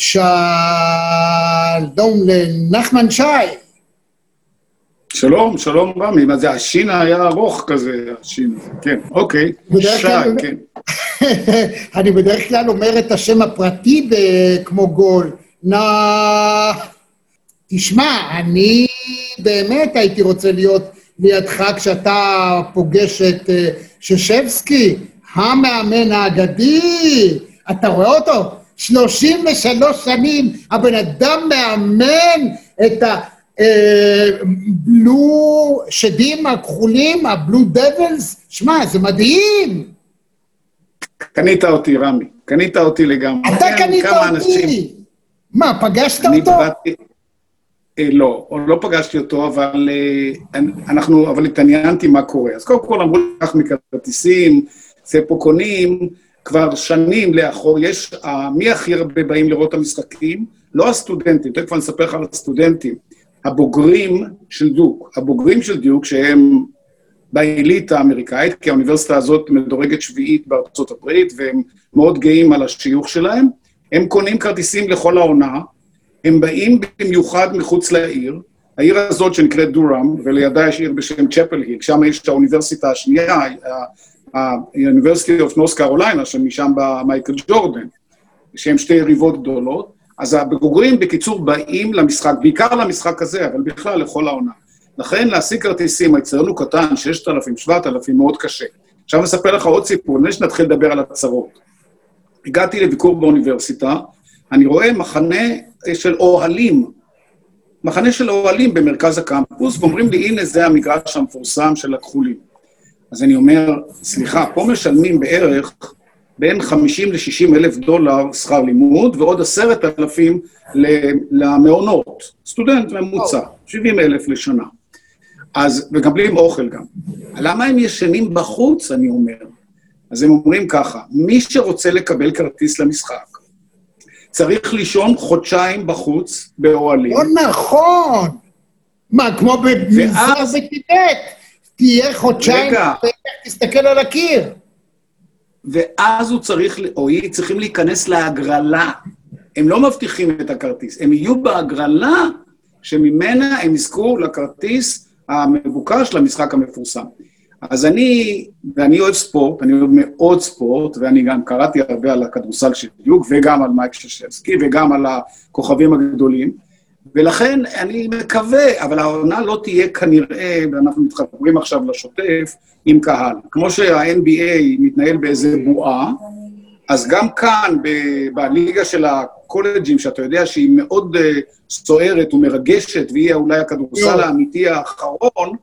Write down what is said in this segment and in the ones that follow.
שלום לנחמן שי. שלום, שלום רמי, מה זה, השין היה ארוך כזה, השין, כן, אוקיי, שי, כן. אני בדרך כלל אומר את השם הפרטי כמו גול. נא... תשמע, אני באמת הייתי רוצה להיות לידך כשאתה פוגש את אה, ששבסקי, המאמן האגדי. אתה רואה אותו? 33 שנים הבן אדם מאמן את הבלו אה, שדים הכחולים, הבלו דבלס. שמע, זה מדהים. קנית אותי, רמי. קנית אותי לגמרי. אתה כן, קנית אותי. אנשים... מה, פגשת אותו? באתי... אה, לא, לא פגשתי אותו, אבל אה, אנחנו, אבל התעניינתי מה קורה. אז קודם כל אמרו לי, קח מכרטיסים, זה פה קונים, כבר שנים לאחור, יש, מי הכי הרבה באים לראות את המשחקים? לא הסטודנטים, תכף אני אספר לך על הסטודנטים, הבוגרים של דיוק, הבוגרים של דיוק שהם בעילית האמריקאית, כי האוניברסיטה הזאת מדורגת שביעית בארצות הברית, והם מאוד גאים על השיוך שלהם, הם קונים כרטיסים לכל העונה, הם באים במיוחד מחוץ לעיר, העיר הזאת שנקראת דוראם, ולידה יש עיר בשם צ'פל היל, שם יש את האוניברסיטה השנייה, ה-University of North Carolina, שמשם בא מייקל ג'ורדן, שהם שתי יריבות גדולות, אז הבוגרים בקיצור באים למשחק, בעיקר למשחק הזה, אבל בכלל לכל העונה. לכן להשיג כרטיסים, האצטדיון הוא קטן, 6,000, 7,000, מאוד קשה. עכשיו אספר לך עוד סיפור, לפני שנתחיל לדבר על הצהרות. הגעתי לביקור באוניברסיטה, אני רואה מחנה של אוהלים, מחנה של אוהלים במרכז הקמפוס, ואומרים לי, הנה זה המגרש המפורסם של הכחולים. אז אני אומר, סליחה, פה משלמים בערך בין 50 ל-60 אלף דולר שכר לימוד, ועוד עשרת אלפים למעונות. סטודנט ממוצע, 70 אלף לשנה. אז, מקבלים אוכל גם. למה הם ישנים בחוץ, אני אומר? אז הם אומרים ככה, מי שרוצה לקבל כרטיס למשחק, צריך לישון חודשיים בחוץ באוהלים. לא נכון! מה, כמו במזרח וטיבט? תהיה חודשיים, תסתכל על הקיר. ואז הוא צריך, או היא צריכים להיכנס להגרלה. הם לא מבטיחים את הכרטיס, הם יהיו בהגרלה שממנה הם יזכו לכרטיס המבוקש למשחק המפורסם. אז אני, ואני אוהב ספורט, אני אוהב מאוד ספורט, ואני גם קראתי הרבה על הכדורסל של דיוק, וגם על מייק ששבסקי, וגם על הכוכבים הגדולים, ולכן אני מקווה, אבל העונה לא תהיה כנראה, ואנחנו מתחברים עכשיו לשוטף, עם קהל. כמו שה-NBA מתנהל באיזה בועה, אז גם כאן, בליגה של הקולג'ים, שאתה יודע שהיא מאוד uh, סוערת ומרגשת, והיא אולי הכדורסל האמיתי האחרון,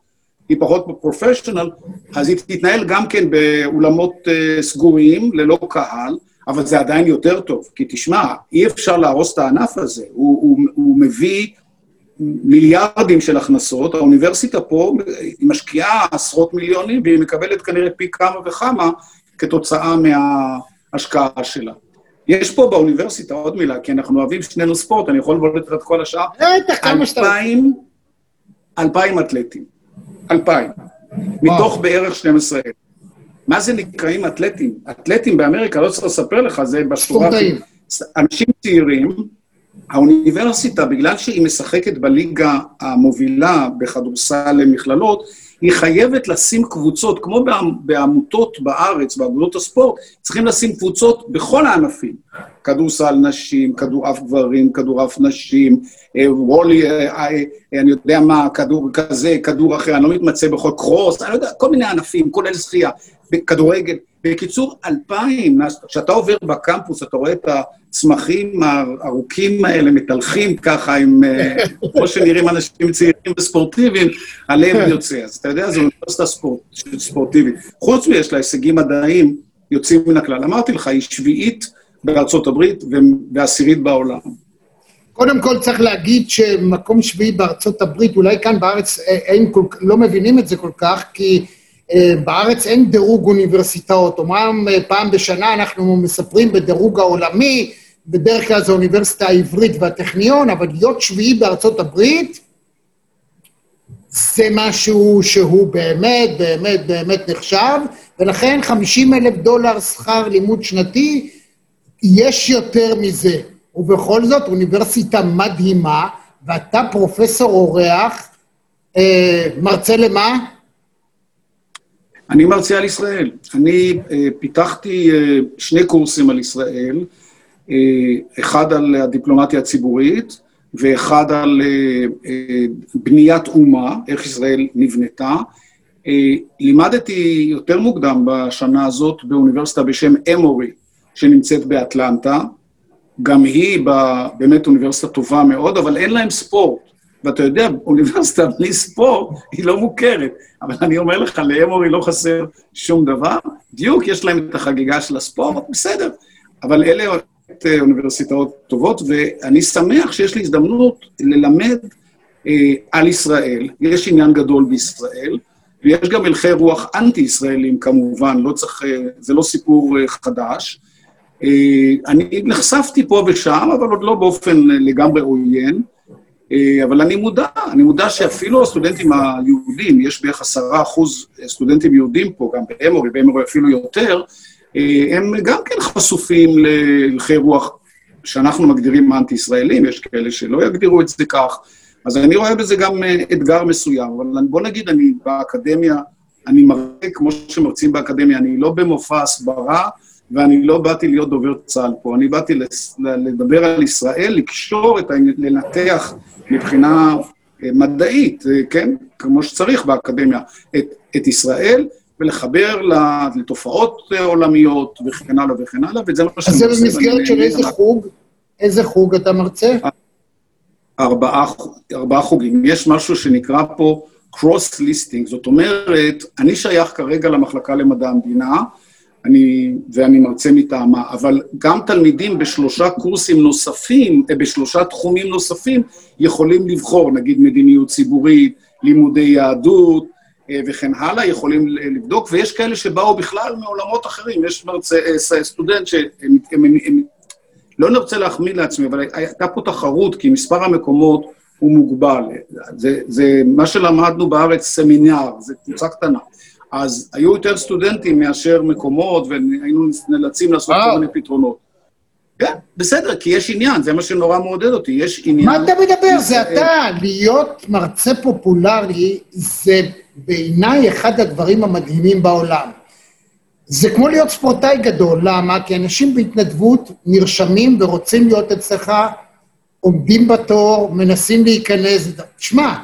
היא פחות פרופשיונל, אז היא תתנהל גם כן באולמות uh, סגורים, ללא קהל, אבל זה עדיין יותר טוב. כי תשמע, אי אפשר להרוס את הענף הזה. הוא, הוא, הוא מביא מיליארדים של הכנסות, האוניברסיטה פה היא משקיעה עשרות מיליונים, והיא מקבלת כנראה פי כמה וכמה כתוצאה מההשקעה שלה. יש פה באוניברסיטה עוד מילה, כי אנחנו אוהבים שנינו ספורט, אני יכול לבודד את כל השאר. בטח, כמה שאתה... אלפיים, אלפיים אתלטים. אלפיים. מתוך בערך 12,000. מה זה נקראים אתלטים? אתלטים באמריקה, לא צריך לספר לך, זה בשורה... ספורטאים. אנשים צעירים, האוניברסיטה, בגלל שהיא משחקת בליגה המובילה בכדורסל למכללות, היא חייבת לשים קבוצות, כמו בעמותות בארץ, באגודות הספורט, צריכים לשים קבוצות בכל הענפים. כדורסל נשים, כדורעף גברים, כדורעף נשים, אה, וולי, אה, אה, אני יודע מה, כדור כזה, כדור אחר, אני לא מתמצא בכל קרוס, אני לא יודע, כל מיני ענפים, כולל זכייה, כדורגל. בקיצור, אלפיים, כשאתה עובר בקמפוס, אתה רואה את הצמחים הארוכים האלה, מתהלכים ככה, עם, כמו שנראים אנשים צעירים וספורטיביים, הלב יוצא. אז אתה יודע, זו אוניברסיטה ספורט, ספורטיבית. חוץ מזה, יש לה הישגים מדעיים יוצאים מן הכלל. אמרתי לך, היא שביעית בארצות הברית ועשירית בעולם. קודם כל צריך להגיד שמקום שביעי בארצות הברית, אולי כאן בארץ אין כל, לא מבינים את זה כל כך, כי אה, בארץ אין דירוג אוניברסיטאות. אומנם אה, פעם בשנה אנחנו מספרים בדירוג העולמי, בדרך כלל זו האוניברסיטה העברית והטכניון, אבל להיות שביעי בארצות הברית, זה משהו שהוא באמת, באמת, באמת נחשב, ולכן 50 אלף דולר שכר לימוד שנתי, יש יותר מזה. ובכל זאת אוניברסיטה מדהימה, ואתה פרופסור אורח, אה, מרצה למה? אני מרצה על ישראל. אני אה, פיתחתי אה, שני קורסים על ישראל, אה, אחד על הדיפלומטיה הציבורית ואחד על אה, אה, בניית אומה, איך ישראל נבנתה. אה, לימדתי יותר מוקדם בשנה הזאת באוניברסיטה בשם אמורי, שנמצאת באטלנטה. גם היא באמת אוניברסיטה טובה מאוד, אבל אין להם ספורט. ואתה יודע, אוניברסיטה בלי ספורט היא לא מוכרת. אבל אני אומר לך, לאמורי לא חסר שום דבר. דיוק, יש להם את החגיגה של הספורט, בסדר. אבל אלה אוניברסיטאות טובות, ואני שמח שיש לי הזדמנות ללמד אה, על ישראל. יש עניין גדול בישראל, ויש גם הלכי רוח אנטי-ישראלים כמובן, לא צריך, אה, זה לא סיפור אה, חדש. אה, אני נחשפתי פה ושם, אבל עוד לא באופן לגמרי עוין. אבל אני מודע, אני מודע שאפילו הסטודנטים היהודים, יש בערך עשרה אחוז סטודנטים יהודים פה, גם באמורי, באמורי אפילו יותר, הם גם כן חשופים להלכי רוח שאנחנו מגדירים אנטי-ישראלים, יש כאלה שלא יגדירו את זה כך, אז אני רואה בזה גם אתגר מסוים, אבל בוא נגיד, אני באקדמיה, אני מראה, כמו שמרצים באקדמיה, אני לא במופע הסברה, ואני לא באתי להיות דובר צה"ל פה, אני באתי לדבר על ישראל, לקשור, את ה... לנתח מבחינה אה, מדעית, אה, כן, כמו שצריך באקדמיה, את, את ישראל, ולחבר לתופעות עולמיות וכן הלאה וכן הלאה, וזה מה שאני עושה. אז זה במסגרת של איזה חוג? איזה חוג אתה מרצה? ארבעה, ארבעה חוגים. יש משהו שנקרא פה cross-listing, זאת אומרת, אני שייך כרגע למחלקה למדע המדינה, אני, ואני מרצה מטעמה, אבל גם תלמידים בשלושה קורסים נוספים, אה, בשלושה תחומים נוספים, יכולים לבחור, נגיד מדיניות ציבורית, לימודי יהדות אה, וכן הלאה, יכולים לבדוק, ויש כאלה שבאו בכלל מעולמות אחרים, יש מרצה, אה, סטודנט שהם, הם, הם, הם, לא נרצה להחמיא לעצמי, אבל הייתה פה תחרות, כי מספר המקומות הוא מוגבל. זה, זה מה שלמדנו בארץ, סמינר, זה קבוצה קטנה. אז היו יותר סטודנטים מאשר מקומות, והיינו נאלצים לעשות כל מיני פתרונות. כן, בסדר, כי יש עניין, זה מה שנורא מעודד אותי, יש עניין... מה אתה מדבר? זה אתה, להיות מרצה פופולרי, זה בעיניי אחד הדברים המדהימים בעולם. זה כמו להיות ספורטאי גדול, למה? כי אנשים בהתנדבות נרשמים ורוצים להיות אצלך, עומדים בתור, מנסים להיכנס. תשמע,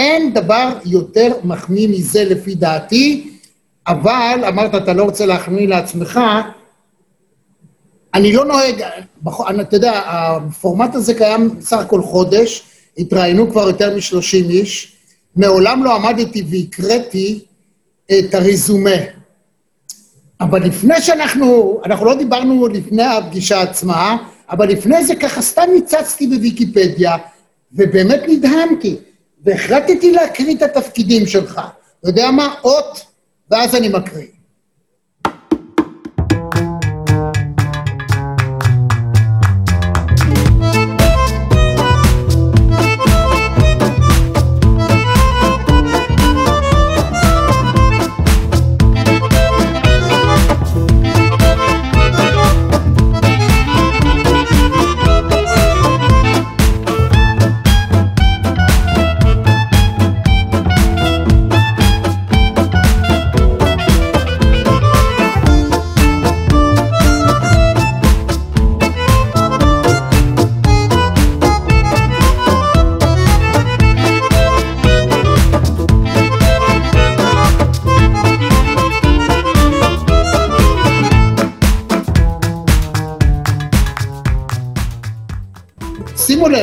אין דבר יותר מחמיא מזה לפי דעתי, אבל אמרת, אתה לא רוצה להחמיא לעצמך, אני לא נוהג, אתה יודע, הפורמט הזה קיים בסך הכל חודש, התראיינו כבר יותר מ-30 איש, מעולם לא עמדתי והקראתי את הרזומה. אבל לפני שאנחנו, אנחנו לא דיברנו לפני הפגישה עצמה, אבל לפני זה ככה סתם ניצצתי בוויקיפדיה, ובאמת נדהמתי, והחלטתי להקריא את התפקידים שלך. אתה יודע מה? אות, ואז אני מקריא.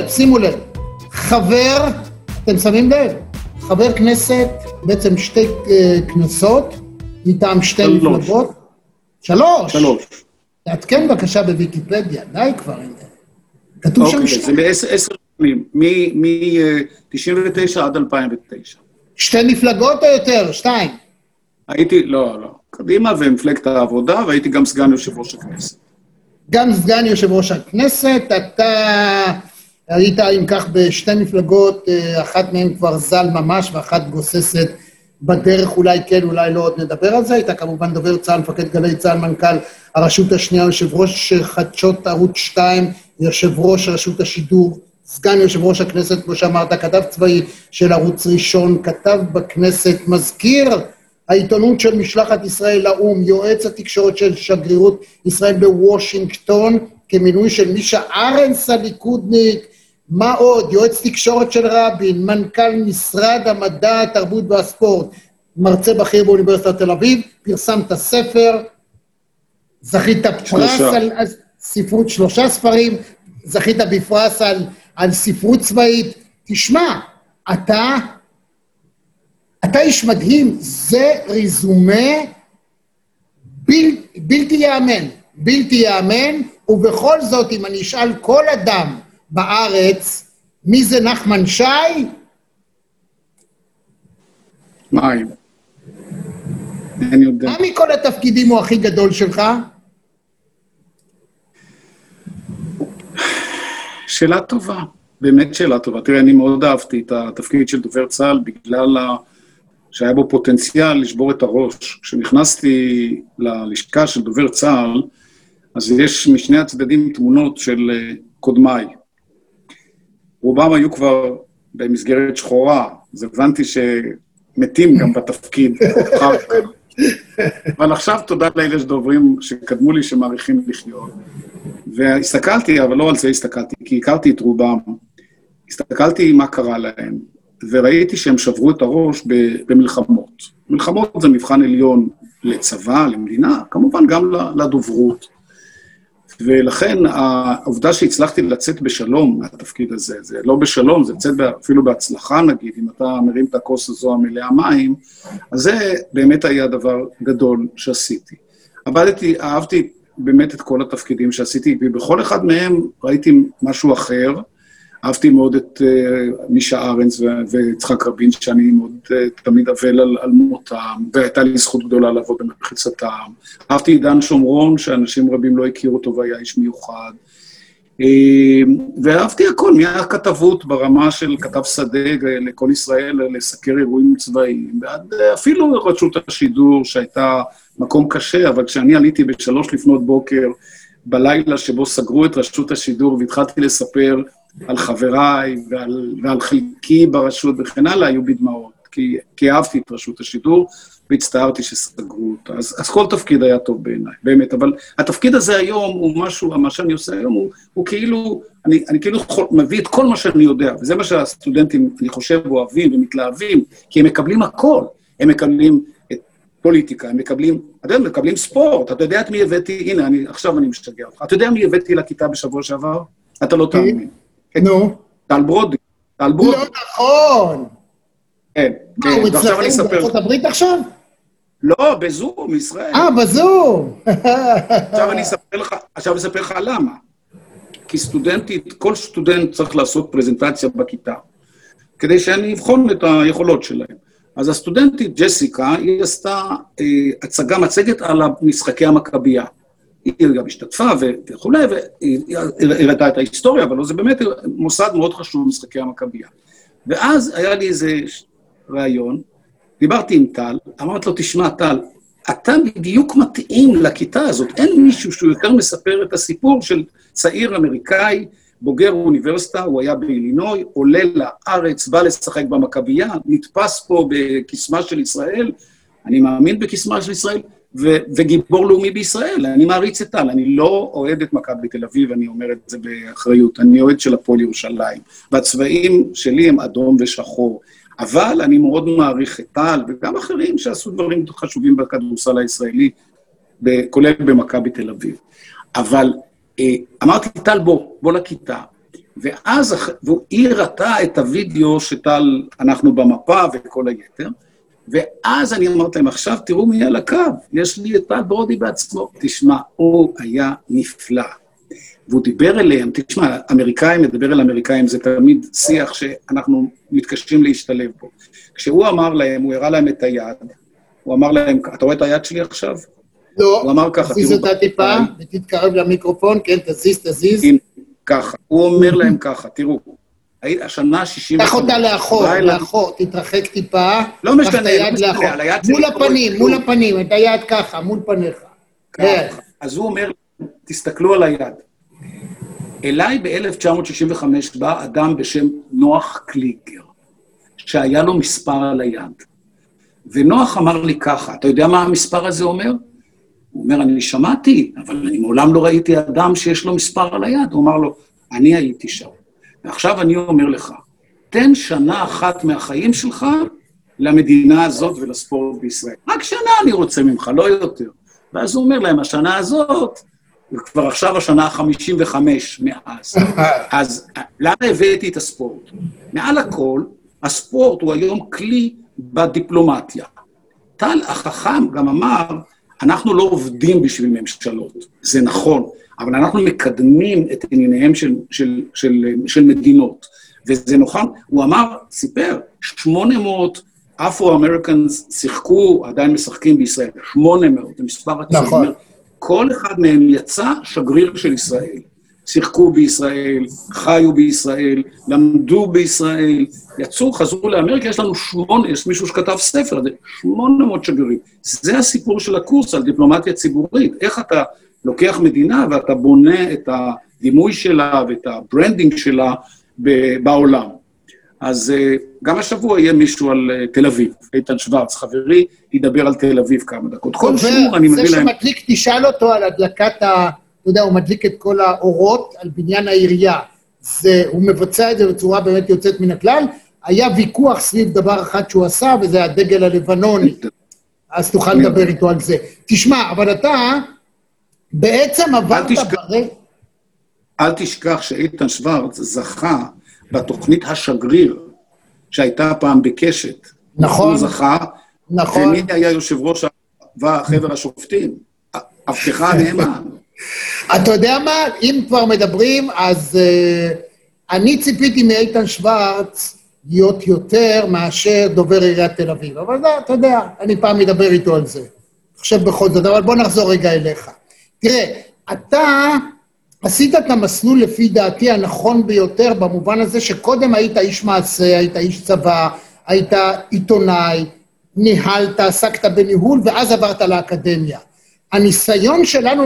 שימו לב, חבר, אתם שמים לב, חבר כנסת, בעצם שתי uh, כנסות, מטעם שתי. מפלגות. שלוש. שלוש. תעדכן בבקשה בוויקיפדיה, די כבר. כתוב אוקיי, שם שתיים. זה בעשר שנים, מ-99 עד 2009. שתי מפלגות או יותר? שתיים. הייתי, לא, לא. קדימה ומפלגת העבודה, והייתי גם סגן יושב ראש הכנסת. גם סגן יושב ראש הכנסת, אתה היית, אם כך, בשתי מפלגות, אה, אחת מהן כבר ז"ל ממש ואחת גוססת בדרך, אולי כן, אולי לא, עוד נדבר על זה. היית כמובן דובר צה"ל, מפקד גלי צה"ל, מנכ"ל הרשות השנייה, יושב ראש חדשות ערוץ 2, יושב ראש רשות השידור, סגן יושב ראש הכנסת, כמו שאמרת, כתב צבאי של ערוץ ראשון, כתב בכנסת, מזכיר העיתונות של משלחת ישראל לאו"ם, יועץ התקשורת של שגרירות ישראל בוושינגטון, כמינוי של מישה ארנס הליכודניק, מה עוד? יועץ תקשורת של רבין, מנכ"ל משרד המדע, התרבות והספורט, מרצה בכיר באוניברסיטת תל אביב, פרסמת ספר, זכית פרס על, על ספרות, שלושה ספרים, זכית בפרס על, על ספרות צבאית. תשמע, אתה, אתה איש מדהים, זה ריזומה בל, בלתי ייאמן, בלתי ייאמן, ובכל זאת, אם אני אשאל כל אדם בארץ, מי זה נחמן שי? מים. אני יודע. מה מכל התפקידים הוא הכי גדול שלך? שאלה טובה, באמת שאלה טובה. תראה, אני מאוד אהבתי את התפקיד של דובר צה"ל בגלל ה... שהיה בו פוטנציאל לשבור את הראש. כשנכנסתי ללשכה של דובר צה"ל, אז יש משני הצדדים תמונות של אה, קודמיי. רובם היו כבר במסגרת שחורה, אז הבנתי שמתים גם בתפקיד. אבל עכשיו תודה לאלה שדוברים שקדמו לי שמעריכים לחיות. והסתכלתי, אבל לא על זה הסתכלתי, כי הכרתי את רובם. הסתכלתי מה קרה להם, וראיתי שהם שברו את הראש במלחמות. מלחמות זה מבחן עליון לצבא, למדינה, כמובן גם לדוברות. ולכן העובדה שהצלחתי לצאת בשלום מהתפקיד הזה, זה לא בשלום, זה לצאת אפילו בהצלחה נגיד, אם אתה מרים את הכוס הזו המלאה מים, אז זה באמת היה דבר גדול שעשיתי. עבדתי, אהבתי באמת את כל התפקידים שעשיתי, ובכל אחד מהם ראיתי משהו אחר. אהבתי מאוד את uh, מישה ארנס ויצחק רבין, שאני מאוד uh, תמיד אבל על, על מותם, והייתה לי זכות גדולה לעבוד במחיצתם. אהבתי את דן שומרון, שאנשים רבים לא הכירו אותו והיה איש מיוחד. Uh, ואהבתי הכל, מהכתבות ברמה של כתב שדה לכל ישראל, לסקר אירועים צבאיים, ועד אפילו רשות השידור, שהייתה מקום קשה, אבל כשאני עליתי בשלוש לפנות בוקר, בלילה שבו סגרו את רשות השידור והתחלתי לספר על חבריי ועל, ועל חלקי ברשות וכן הלאה, היו בי דמעות, כי, כי אהבתי את רשות השידור והצטערתי שסגרו אותה. אז, אז כל תפקיד היה טוב בעיניי, באמת. אבל התפקיד הזה היום הוא משהו, מה שאני עושה היום הוא, הוא כאילו, אני, אני כאילו מביא את כל מה שאני יודע, וזה מה שהסטודנטים, אני חושב, אוהבים ומתלהבים, כי הם מקבלים הכל. הם מקבלים פוליטיקה, הם מקבלים, אתה יודע, מקבלים ספורט. אתה יודע את מי הבאתי, הנה, אני, עכשיו אני משתגע אותך. אתה יודע מי הבאתי לכיתה בשבוע שעבר? אתה לא תאמין. נו. טל ברודי. טל ברודי. לא נכון. כן, כן. מה, הוא אצלכם בארצות הברית עכשיו? לא, בזום, ישראל. אה, בזום. עכשיו אני אספר לך, עכשיו אני אספר לך למה. כי סטודנטית, כל סטודנט צריך לעשות פרזנטציה בכיתה, כדי שאני אבחון את היכולות שלהם. אז הסטודנטית ג'סיקה, היא עשתה אה, הצגה, מצגת על משחקי המכבייה. היא גם השתתפה וכולי, והיא הראתה את ההיסטוריה, אבל זה באמת מוסד מאוד חשוב, משחקי המכבייה. ואז היה לי איזה ראיון, דיברתי עם טל, אמרתי לו, תשמע, טל, אתה בדיוק מתאים לכיתה הזאת. אין מישהו שהוא יותר מספר את הסיפור של צעיר אמריקאי, בוגר אוניברסיטה, הוא היה באילינוי, עולה לארץ, בא לשחק במכבייה, נתפס פה בקסמה של ישראל, אני מאמין בקסמה של ישראל, ו- וגיבור לאומי בישראל. אני מעריץ את טל, אני לא אוהד את מכבי תל אביב, אני אומר את זה באחריות, אני אוהד של הפועל ירושלים. והצבעים שלי הם אדום ושחור. אבל אני מאוד מעריך את טל, וגם אחרים שעשו דברים חשובים בכדורסל הישראלי, כולל במכבי תל אביב. אבל אמרתי, טל, בוא, בוא לכיתה. ואז, והיא הראתה את הוידאו שטל, אנחנו במפה וכל היתר, ואז אני אמרתי להם, עכשיו תראו מי על הקו, יש לי את טל ברודי בעצמו. תשמע, הוא היה נפלא. והוא דיבר אליהם, תשמע, אמריקאים, מדבר אל אמריקאים, זה תמיד שיח שאנחנו מתקשים להשתלב בו. כשהוא אמר להם, הוא הראה להם את היד, הוא אמר להם, אתה רואה את היד שלי עכשיו? לא, הוא אמר ככה, תזיז אותה טיפה, ותתקרב למיקרופון, כן, תזיז, תזיז. ככה, הוא אומר להם ככה, תראו, השנה 60... קח אותה לאחור, לאחור, תתרחק טיפה. לא משנה, לא משנה, על היד. מול הפנים, מול הפנים, את היד ככה, מול פניך. ככה. אז הוא אומר, תסתכלו על היד. אליי ב-1965 בא אדם בשם נוח קליגר, שהיה לו מספר על היד. ונוח אמר לי ככה, אתה יודע מה המספר הזה אומר? הוא אומר, אני שמעתי, אבל אני מעולם לא ראיתי אדם שיש לו מספר על היד. הוא אמר לו, אני הייתי שם. ועכשיו אני אומר לך, תן שנה אחת מהחיים שלך למדינה הזאת ולספורט בישראל. רק שנה אני רוצה ממך, לא יותר. ואז הוא אומר להם, השנה הזאת, כבר עכשיו השנה ה-55 מאז. אז למה הבאתי את הספורט? מעל הכל, הספורט הוא היום כלי בדיפלומטיה. טל החכם גם אמר, אנחנו לא עובדים בשביל ממשלות, זה נכון, אבל אנחנו מקדמים את ענייניהם של, של, של, של מדינות. וזה נכון, הוא אמר, סיפר, 800 אפרו-אמריקאנס שיחקו, עדיין משחקים בישראל, 800, זה מספר עצמי. נכון. כל אחד מהם יצא שגריר של ישראל. שיחקו בישראל, חיו בישראל, למדו בישראל, יצאו, חזרו לאמריקה, יש לנו שמונה, יש מישהו שכתב ספר, זה שמונה מאות שגרירים. זה הסיפור של הקורס על דיפלומטיה ציבורית, איך אתה לוקח מדינה ואתה בונה את הדימוי שלה ואת ה branding שלה בעולם. אז אה, גם השבוע יהיה מישהו על אה, תל אביב, איתן שוורץ, חברי, ידבר על תל אביב כמה דקות. כל שיעור אני מביא להם... זה שמדליק, תשאל אותו על הדלקת ה... אתה יודע, הוא מדליק את כל האורות על בניין העירייה. זה, הוא מבצע את זה בצורה באמת יוצאת מן הכלל. היה ויכוח סביב דבר אחד שהוא עשה, וזה הדגל הלבנוני. אז תוכל לדבר איתו על זה. תשמע, אבל אתה בעצם עברת... אל תשכח שאיתן שוורץ זכה בתוכנית השגריר, שהייתה פעם בקשת. נכון. הוא זכה. נכון. ומי היה יושב ראש חבר השופטים? עבדך הנאמן. אתה יודע מה? אם כבר מדברים, אז uh, אני ציפיתי מאיתן שוורץ להיות יותר מאשר דובר עיריית תל אביב. אבל זה, אתה יודע, אני פעם אדבר איתו על זה. חושב בכל זאת, אבל בוא נחזור רגע אליך. תראה, אתה עשית את המסלול לפי דעתי הנכון ביותר, במובן הזה שקודם היית איש מעשה, היית איש צבא, היית עיתונאי, ניהלת, עסקת בניהול, ואז עברת לאקדמיה. הניסיון שלנו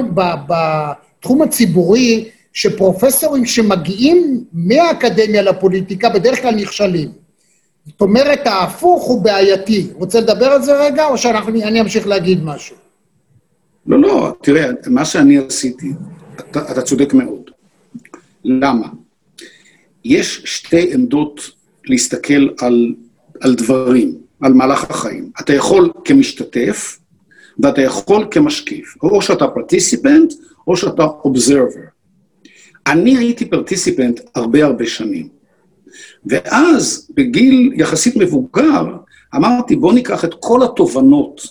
בתחום הציבורי, שפרופסורים שמגיעים מהאקדמיה לפוליטיקה בדרך כלל נכשלים. זאת אומרת, ההפוך הוא בעייתי. רוצה לדבר על זה רגע, או שאני אמשיך להגיד משהו? לא, לא, תראה, מה שאני עשיתי, אתה, אתה צודק מאוד. למה? יש שתי עמדות להסתכל על, על דברים, על מהלך החיים. אתה יכול כמשתתף, ואתה יכול כמשקיף. או שאתה פרטיסיפנט, או שאתה אובזרבר. אני הייתי פרטיסיפנט הרבה הרבה שנים. ואז, בגיל יחסית מבוגר, אמרתי, בוא ניקח את כל התובנות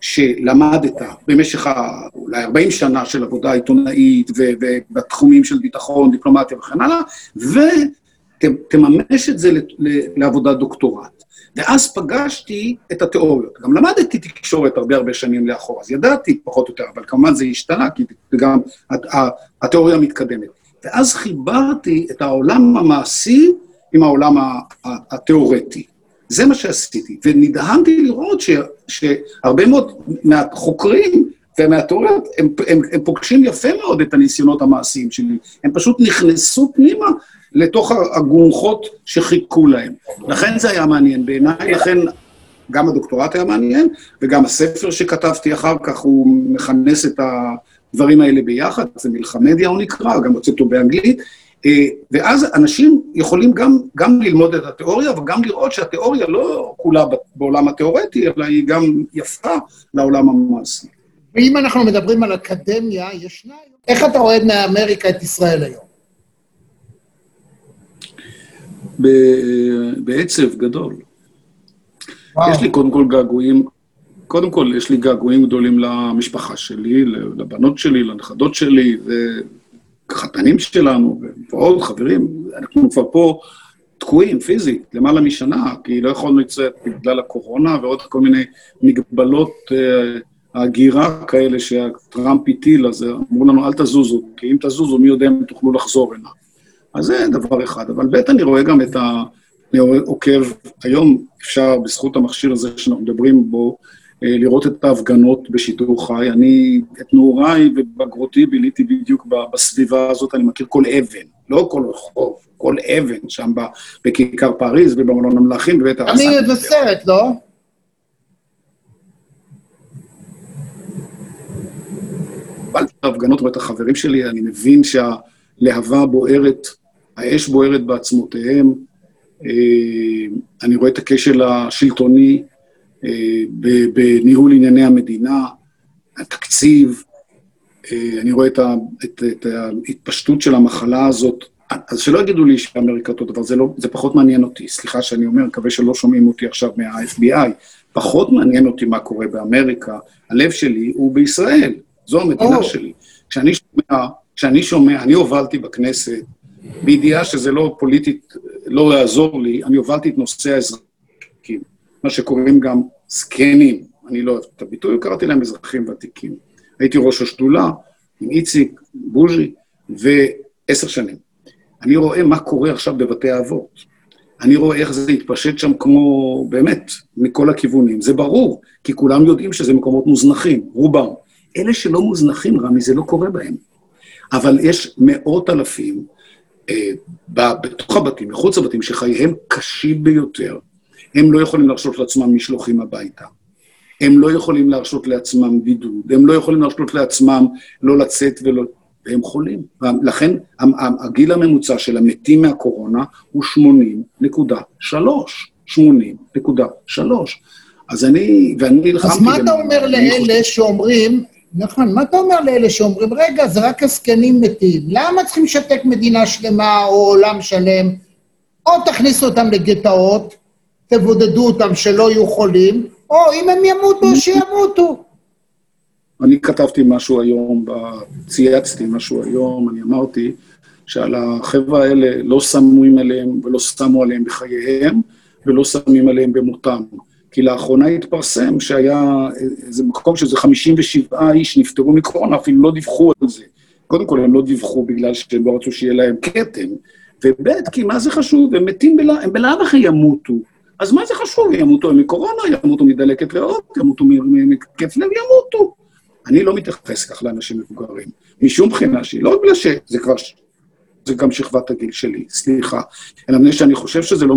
שלמדת במשך אולי 40 שנה של עבודה עיתונאית ובתחומים של ביטחון, דיפלומטיה וכן הלאה, ותממש את זה לעבודת דוקטורט. ואז פגשתי את התיאוריות. גם למדתי תקשורת הרבה הרבה שנים לאחור, אז ידעתי פחות או יותר, אבל כמובן זה השתנה, כי גם התיאוריה מתקדמת. ואז חיברתי את העולם המעשי עם העולם התיאורטי. זה מה שעשיתי, ונדהמתי לראות ש, שהרבה מאוד מהחוקרים ומהתיאוריות, הם, הם, הם פוגשים יפה מאוד את הניסיונות המעשיים שלי. הם פשוט נכנסו פנימה לתוך הגומחות שחיכו להם. לכן זה היה מעניין בעיניי, לכן גם הדוקטורט היה מעניין, וגם הספר שכתבתי אחר כך, הוא מכנס את הדברים האלה ביחד, זה מלחמדיה הוא נקרא, גם הוצאתי אותו באנגלית, אה, ואז אנשים יכולים גם, גם ללמוד את התיאוריה, וגם לראות שהתיאוריה לא כולה בעולם התיאורטי, אלא היא גם יפה לעולם המעשי. ואם אנחנו מדברים על אקדמיה, ישנה... איך אתה רואה מאמריקה את ישראל היום? בעצב גדול. וואו. יש לי קודם כל געגועים, קודם כל יש לי געגועים גדולים למשפחה שלי, לבנות שלי, לנכדות שלי, וחתנים שלנו, ועוד חברים. אנחנו כבר פה תקועים פיזית, למעלה משנה, כי לא יכולנו לצאת בגלל הקורונה ועוד כל מיני מגבלות uh, הגירה כאלה שהטראמפ הטיל, אז אמרו לנו, אל תזוזו, כי אם תזוזו, מי יודע אם תוכלו לחזור הנה. אז זה דבר אחד. אבל ב', אני רואה גם את ה... אני עוקב, היום אפשר, בזכות המכשיר הזה שאנחנו מדברים בו, לראות את ההפגנות בשידור חי. אני, את נעוריי ובגרותי ביליתי בדיוק בסביבה הזאת, אני מכיר כל אבן, לא כל רחוב, כל אבן שם בכיכר פריז ובמלון המלאכים בבית הרסן. אני מבשרת, לא? קיבלתי את ההפגנות ואת החברים שלי, אני מבין שהלהבה בוערת, האש בוערת בעצמותיהם, אה, אני רואה את הכשל השלטוני אה, בניהול ענייני המדינה, התקציב, אה, אני רואה את, ה, את, את ההתפשטות של המחלה הזאת. אז שלא יגידו לי שאמריקה אותו דבר, זה, לא, זה פחות מעניין אותי. סליחה שאני אומר, מקווה שלא שומעים אותי עכשיו מה-FBI. פחות מעניין אותי מה קורה באמריקה. הלב שלי הוא בישראל, זו המדינה oh. שלי. כשאני שומע, כשאני שומע, אני הובלתי בכנסת, בידיעה שזה לא פוליטית, לא יעזור לי, אני הובלתי את נושא האזרחים, מה שקוראים גם זקנים. אני לא אוהב את הביטוי, קראתי להם אזרחים ותיקים. הייתי ראש השדולה עם איציק, בוז'י, ועשר שנים. אני רואה מה קורה עכשיו בבתי האבות. אני רואה איך זה התפשט שם כמו, באמת, מכל הכיוונים. זה ברור, כי כולם יודעים שזה מקומות מוזנחים, רובם. אלה שלא מוזנחים, רמי, זה לא קורה בהם. אבל יש מאות אלפים בתוך הבתים, מחוץ לבתים, שחייהם קשים ביותר. הם לא יכולים להרשות לעצמם משלוחים הביתה. הם לא יכולים להרשות לעצמם בידוד, הם לא יכולים להרשות לעצמם לא לצאת ולא... והם חולים. לכן הגיל הממוצע של המתים מהקורונה הוא 80.3. 80.3. אז אני, ואני נלחמתי... אז מה אתה אומר לאלה שאומרים, נכון, מה אתה אומר לאלה שאומרים, רגע, זה רק הזקנים מתים, למה צריכים לשתק מדינה שלמה או עולם שלם? או תכניסו אותם לגטאות, תבודדו אותם שלא יהיו חולים, או אם הם ימותו, שימותו. אני כתבתי משהו היום, צייצתי משהו היום, אני אמרתי שעל החבר'ה האלה לא שמים עליהם ולא שמו עליהם בחייהם ולא שמים עליהם במותם. כי לאחרונה התפרסם שהיה איזה מקום שזה 57 איש נפטרו מקורונה, אפילו לא דיווחו על זה. קודם כל, הם לא דיווחו בגלל שהם לא רצו שיהיה להם כתם, וב' כי מה זה חשוב? הם מתים בלאו, הם בלאו הכי ימותו. אז מה זה חשוב? ימותו מקורונה, ימותו מדלקת ריאות, ימותו מכיף לב, ימותו. אני לא מתייחס כך לאנשים מבוגרים, משום בחינה שהיא, לא בגלל שזה כבר, זה גם שכבת הגיל שלי, סליחה, אלא מפני שאני חושב שזה לא...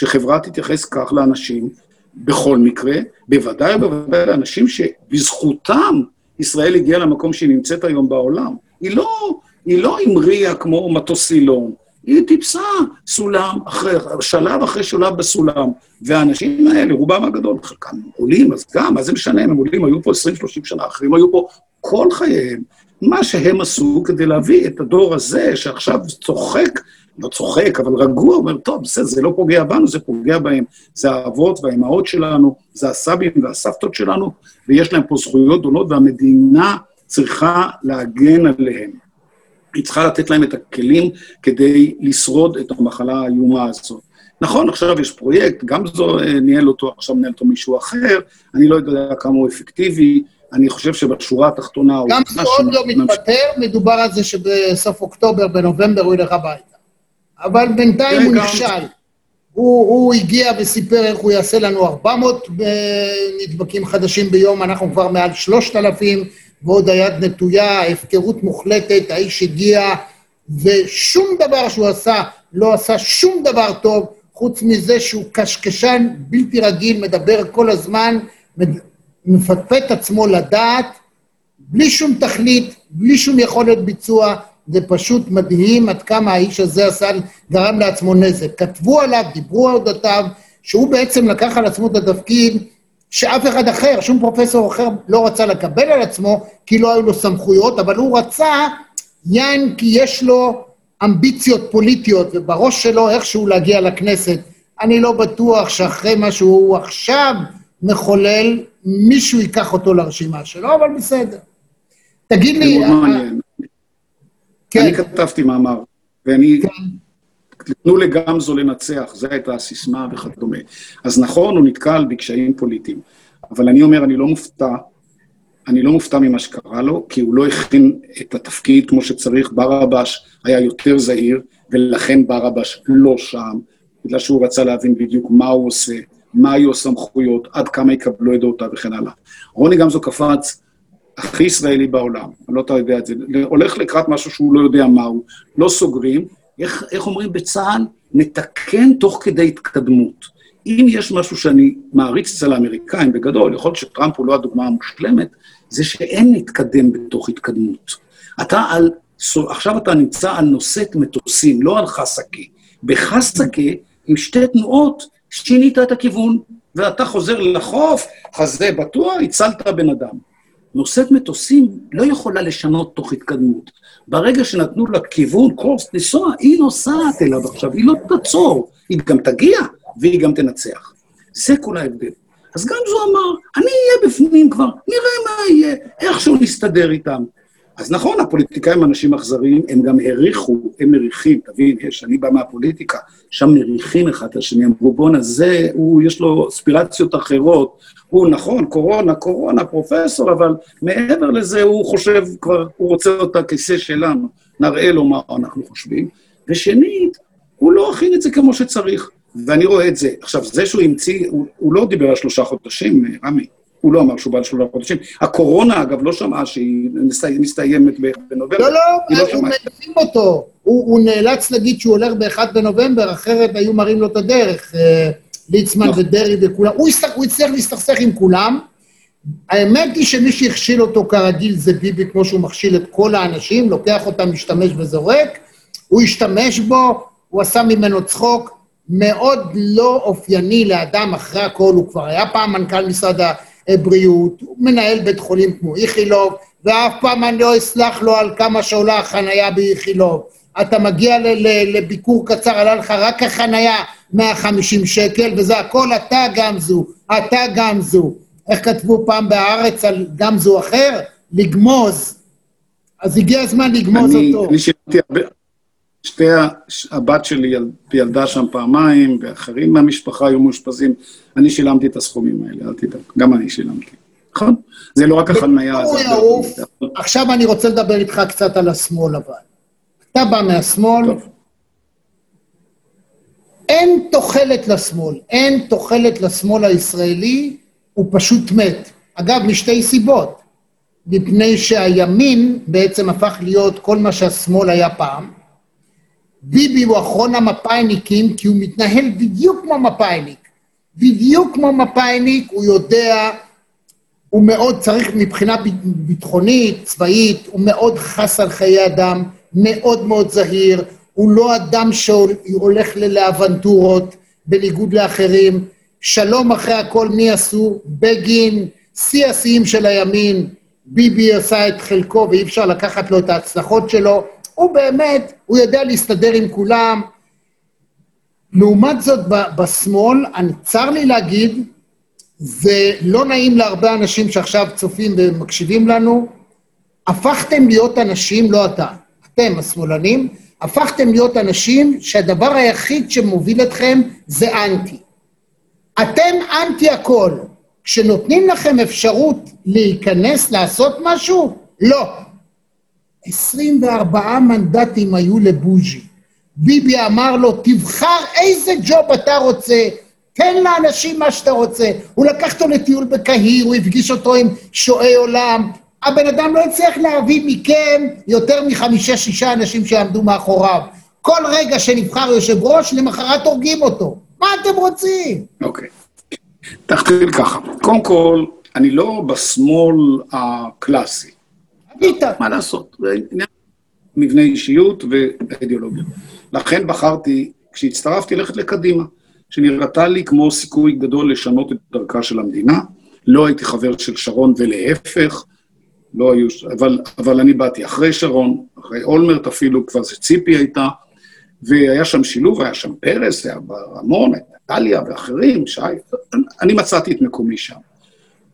שחברה תתייחס כך לאנשים בכל מקרה, בוודאי ובוודאי לאנשים שבזכותם ישראל הגיעה למקום שהיא נמצאת היום בעולם. היא לא, היא לא המריאה כמו מטוס סילון, היא טיפסה סולם אחרי, שלב אחרי שלב בסולם. והאנשים האלה, רובם הגדול, חלקם עולים, אז גם, מה זה משנה, הם עולים, היו פה 20-30 שנה, אחרים היו פה כל חייהם. מה שהם עשו כדי להביא את הדור הזה, שעכשיו צוחק, לא צוחק, אבל רגוע, אומר, טוב, בסדר, זה לא פוגע בנו, זה פוגע בהם. זה האבות והאימהות שלנו, זה הסבים והסבתות שלנו, ויש להם פה זכויות גדולות, והמדינה צריכה להגן עליהם. היא צריכה לתת להם את הכלים כדי לשרוד את המחלה האיומה הזאת. נכון, עכשיו יש פרויקט, גם זו אה, ניהל אותו, עכשיו מנהל אותו מישהו אחר, אני לא יודע כמה הוא אפקטיבי, אני חושב שבשורה התחתונה. גם זו עוד לא מתפטר, מדובר על זה שבסוף אוקטובר, בנובמבר הוא ילך הביתה. אבל בינתיים הוא נכשל. הוא, הוא הגיע וסיפר איך הוא יעשה לנו 400 אה, נדבקים חדשים ביום, אנחנו כבר מעל 3,000, ועוד היד נטויה, הפקרות מוחלטת, האיש הגיע, ושום דבר שהוא עשה, לא עשה שום דבר טוב, חוץ מזה שהוא קשקשן בלתי רגיל, מדבר כל הזמן, מפטפט עצמו לדעת, בלי שום תכלית, בלי שום יכולת ביצוע, זה פשוט מדהים עד כמה האיש הזה עשה, גרם לעצמו נזק. כתבו עליו, דיברו על אודותיו, שהוא בעצם לקח על עצמו את התפקיד שאף אחד אחר, שום פרופסור אחר לא רצה לקבל על עצמו, כי לא היו לו סמכויות, אבל הוא רצה, יען כי יש לו אמביציות פוליטיות, ובראש שלו איכשהו להגיע לכנסת. אני לא בטוח שאחרי מה שהוא עכשיו מחולל, מישהו ייקח אותו לרשימה שלו, אבל בסדר. תגיד לי... מאוד מעניין. כן. אני כתבתי מאמר, ואני... כן. תנו לגמזו לנצח, זו הייתה הסיסמה וכדומה. אז נכון, הוא נתקל בקשיים פוליטיים, אבל אני אומר, אני לא מופתע, אני לא מופתע ממה שקרה לו, כי הוא לא הכין את התפקיד כמו שצריך. ברבש היה יותר זהיר, ולכן ברבש לא שם, בגלל שהוא רצה להבין בדיוק מה הוא עושה. מה היו הסמכויות, עד כמה יקבלו את דעותיו וכן הלאה. רוני גמזו קפץ, הכי ישראלי בעולם, אני לא יודע את זה, הולך לקראת משהו שהוא לא יודע מהו, לא סוגרים, איך, איך אומרים בצה"ל? נתקן תוך כדי התקדמות. אם יש משהו שאני מעריץ אצל האמריקאים בגדול, יכול להיות שטראמפ הוא לא הדוגמה המושלמת, זה שאין להתקדם בתוך התקדמות. אתה על, עכשיו אתה נמצא על נושאת מטוסים, לא על חסקה. בחסקה, עם שתי תנועות, שינית את הכיוון, ואתה חוזר לחוף, חזה בטוח, הצלת בן אדם. נושאת מטוסים לא יכולה לשנות תוך התקדמות. ברגע שנתנו לה כיוון, קורס לנסוע, היא נוסעת אליו עכשיו, היא לא תעצור, היא גם תגיע והיא גם תנצח. זה כל ההבדל. אז גם זו אמר, אני אהיה בפנים כבר, נראה מה יהיה, איכשהו נסתדר איתם. אז נכון, הפוליטיקאים אנשים אכזריים, הם גם העריכו, הם מריחים, תבין, יש, אני בא מהפוליטיקה, שם מריחים אחד את השני, אמרו, בואנה, זה, הוא, יש לו אספירציות אחרות, הוא נכון, קורונה, קורונה, פרופסור, אבל מעבר לזה הוא חושב כבר, הוא רוצה אותה כיסא שלנו, נראה לו מה אנחנו חושבים. ושנית, הוא לא הכין את זה כמו שצריך, ואני רואה את זה. עכשיו, זה שהוא המציא, הוא, הוא לא דיבר על שלושה חודשים, רמי. הוא לא אמר שהוא בא על שלושה חודשים. הקורונה, אגב, לא שמעה שהיא מסתיימת בנובמבר. לא, לא, לא הוא מבין אותו. הוא, נאלץ להגיד שהוא הולך ב-1 בנובמבר, אחרת היו מראים לו את הדרך. אה, ליצמן לא. ודרעי וכולם. הוא, הצליח להסתכסך עם כולם. האמת היא שמי שהכשיל אותו כרגיל זה ביבי, כמו שהוא מכשיל את כל האנשים, לוקח אותם, משתמש וזורק. הוא השתמש בו, הוא עשה ממנו צחוק. מאוד לא אופייני לאדם, אחרי הכל, הוא כבר היה פעם מנכ"ל משרד הבריאות, הוא מנהל בית חולים כמו איכילוב, ואף פעם אני לא אסלח לו על כמה שעולה החנייה באיכילוב. אתה מגיע לביקור קצר, עלה לך רק החנייה 150 שקל, וזה הכל אתה גמזו, אתה גמזו. איך כתבו פעם בהארץ על גמזו אחר? לגמוז. אז הגיע הזמן לגמוז אני, אותו. אני שילמתי הרבה, שתי, הבת שלי ילדה שם פעמיים, ואחרים מהמשפחה היו מאושפזים. אני שילמתי את הסכומים האלה, אל תדאג. גם אני שילמתי. נכון? זה לא רק החניה. זה יעוף. עכשיו אני רוצה לדבר איתך קצת על השמאל אבל. אתה בא מהשמאל, טוב. אין תוחלת לשמאל, אין תוחלת לשמאל הישראלי, הוא פשוט מת. אגב, משתי סיבות. מפני שהימין בעצם הפך להיות כל מה שהשמאל היה פעם. ביבי הוא אחרון המפאיניקים כי הוא מתנהל בדיוק כמו מפאיניק. בדיוק כמו מפאיניק, הוא יודע, הוא מאוד צריך מבחינה ביטחונית, צבאית, הוא מאוד חס על חיי אדם, מאוד מאוד זהיר, הוא לא אדם שהולך לאבנטורות בניגוד לאחרים. שלום אחרי הכל מי עשו? בגין, שיא השיאים של הימין, ביבי עשה את חלקו ואי אפשר לקחת לו את ההצלחות שלו. הוא באמת, הוא יודע להסתדר עם כולם. לעומת זאת, בשמאל, אני צר לי להגיד, זה לא נעים להרבה אנשים שעכשיו צופים ומקשיבים לנו, הפכתם להיות אנשים, לא אתה, אתם השמאלנים, הפכתם להיות אנשים שהדבר היחיד שמוביל אתכם זה אנטי. אתם אנטי הכל. כשנותנים לכם אפשרות להיכנס, לעשות משהו, לא. 24 מנדטים היו לבוז'י. ביבי אמר לו, תבחר איזה ג'וב אתה רוצה, תן לאנשים מה שאתה רוצה. הוא לקח אותו לטיול בקהיר, הוא הפגיש אותו עם שועי עולם. הבן אדם לא הצליח להביא מכם יותר מחמישה-שישה אנשים שיעמדו מאחוריו. כל רגע שנבחר יושב ראש, למחרת הורגים אותו. מה אתם רוצים? אוקיי. Okay. תחתיל ככה. קודם כל, אני לא בשמאל הקלאסי. מה לעשות? זה עניין מבנה אישיות ואידיאולוגיה. לכן בחרתי, כשהצטרפתי, ללכת לקדימה, שנראתה לי כמו סיכוי גדול לשנות את דרכה של המדינה. לא הייתי חבר של שרון ולהפך, לא היו, אבל, אבל אני באתי אחרי שרון, אחרי אולמרט אפילו, כבר זה ציפי הייתה, והיה שם שילוב, היה שם פרס, היה ברמון, הייתה טליה ואחרים, שי, אני מצאתי את מקומי שם.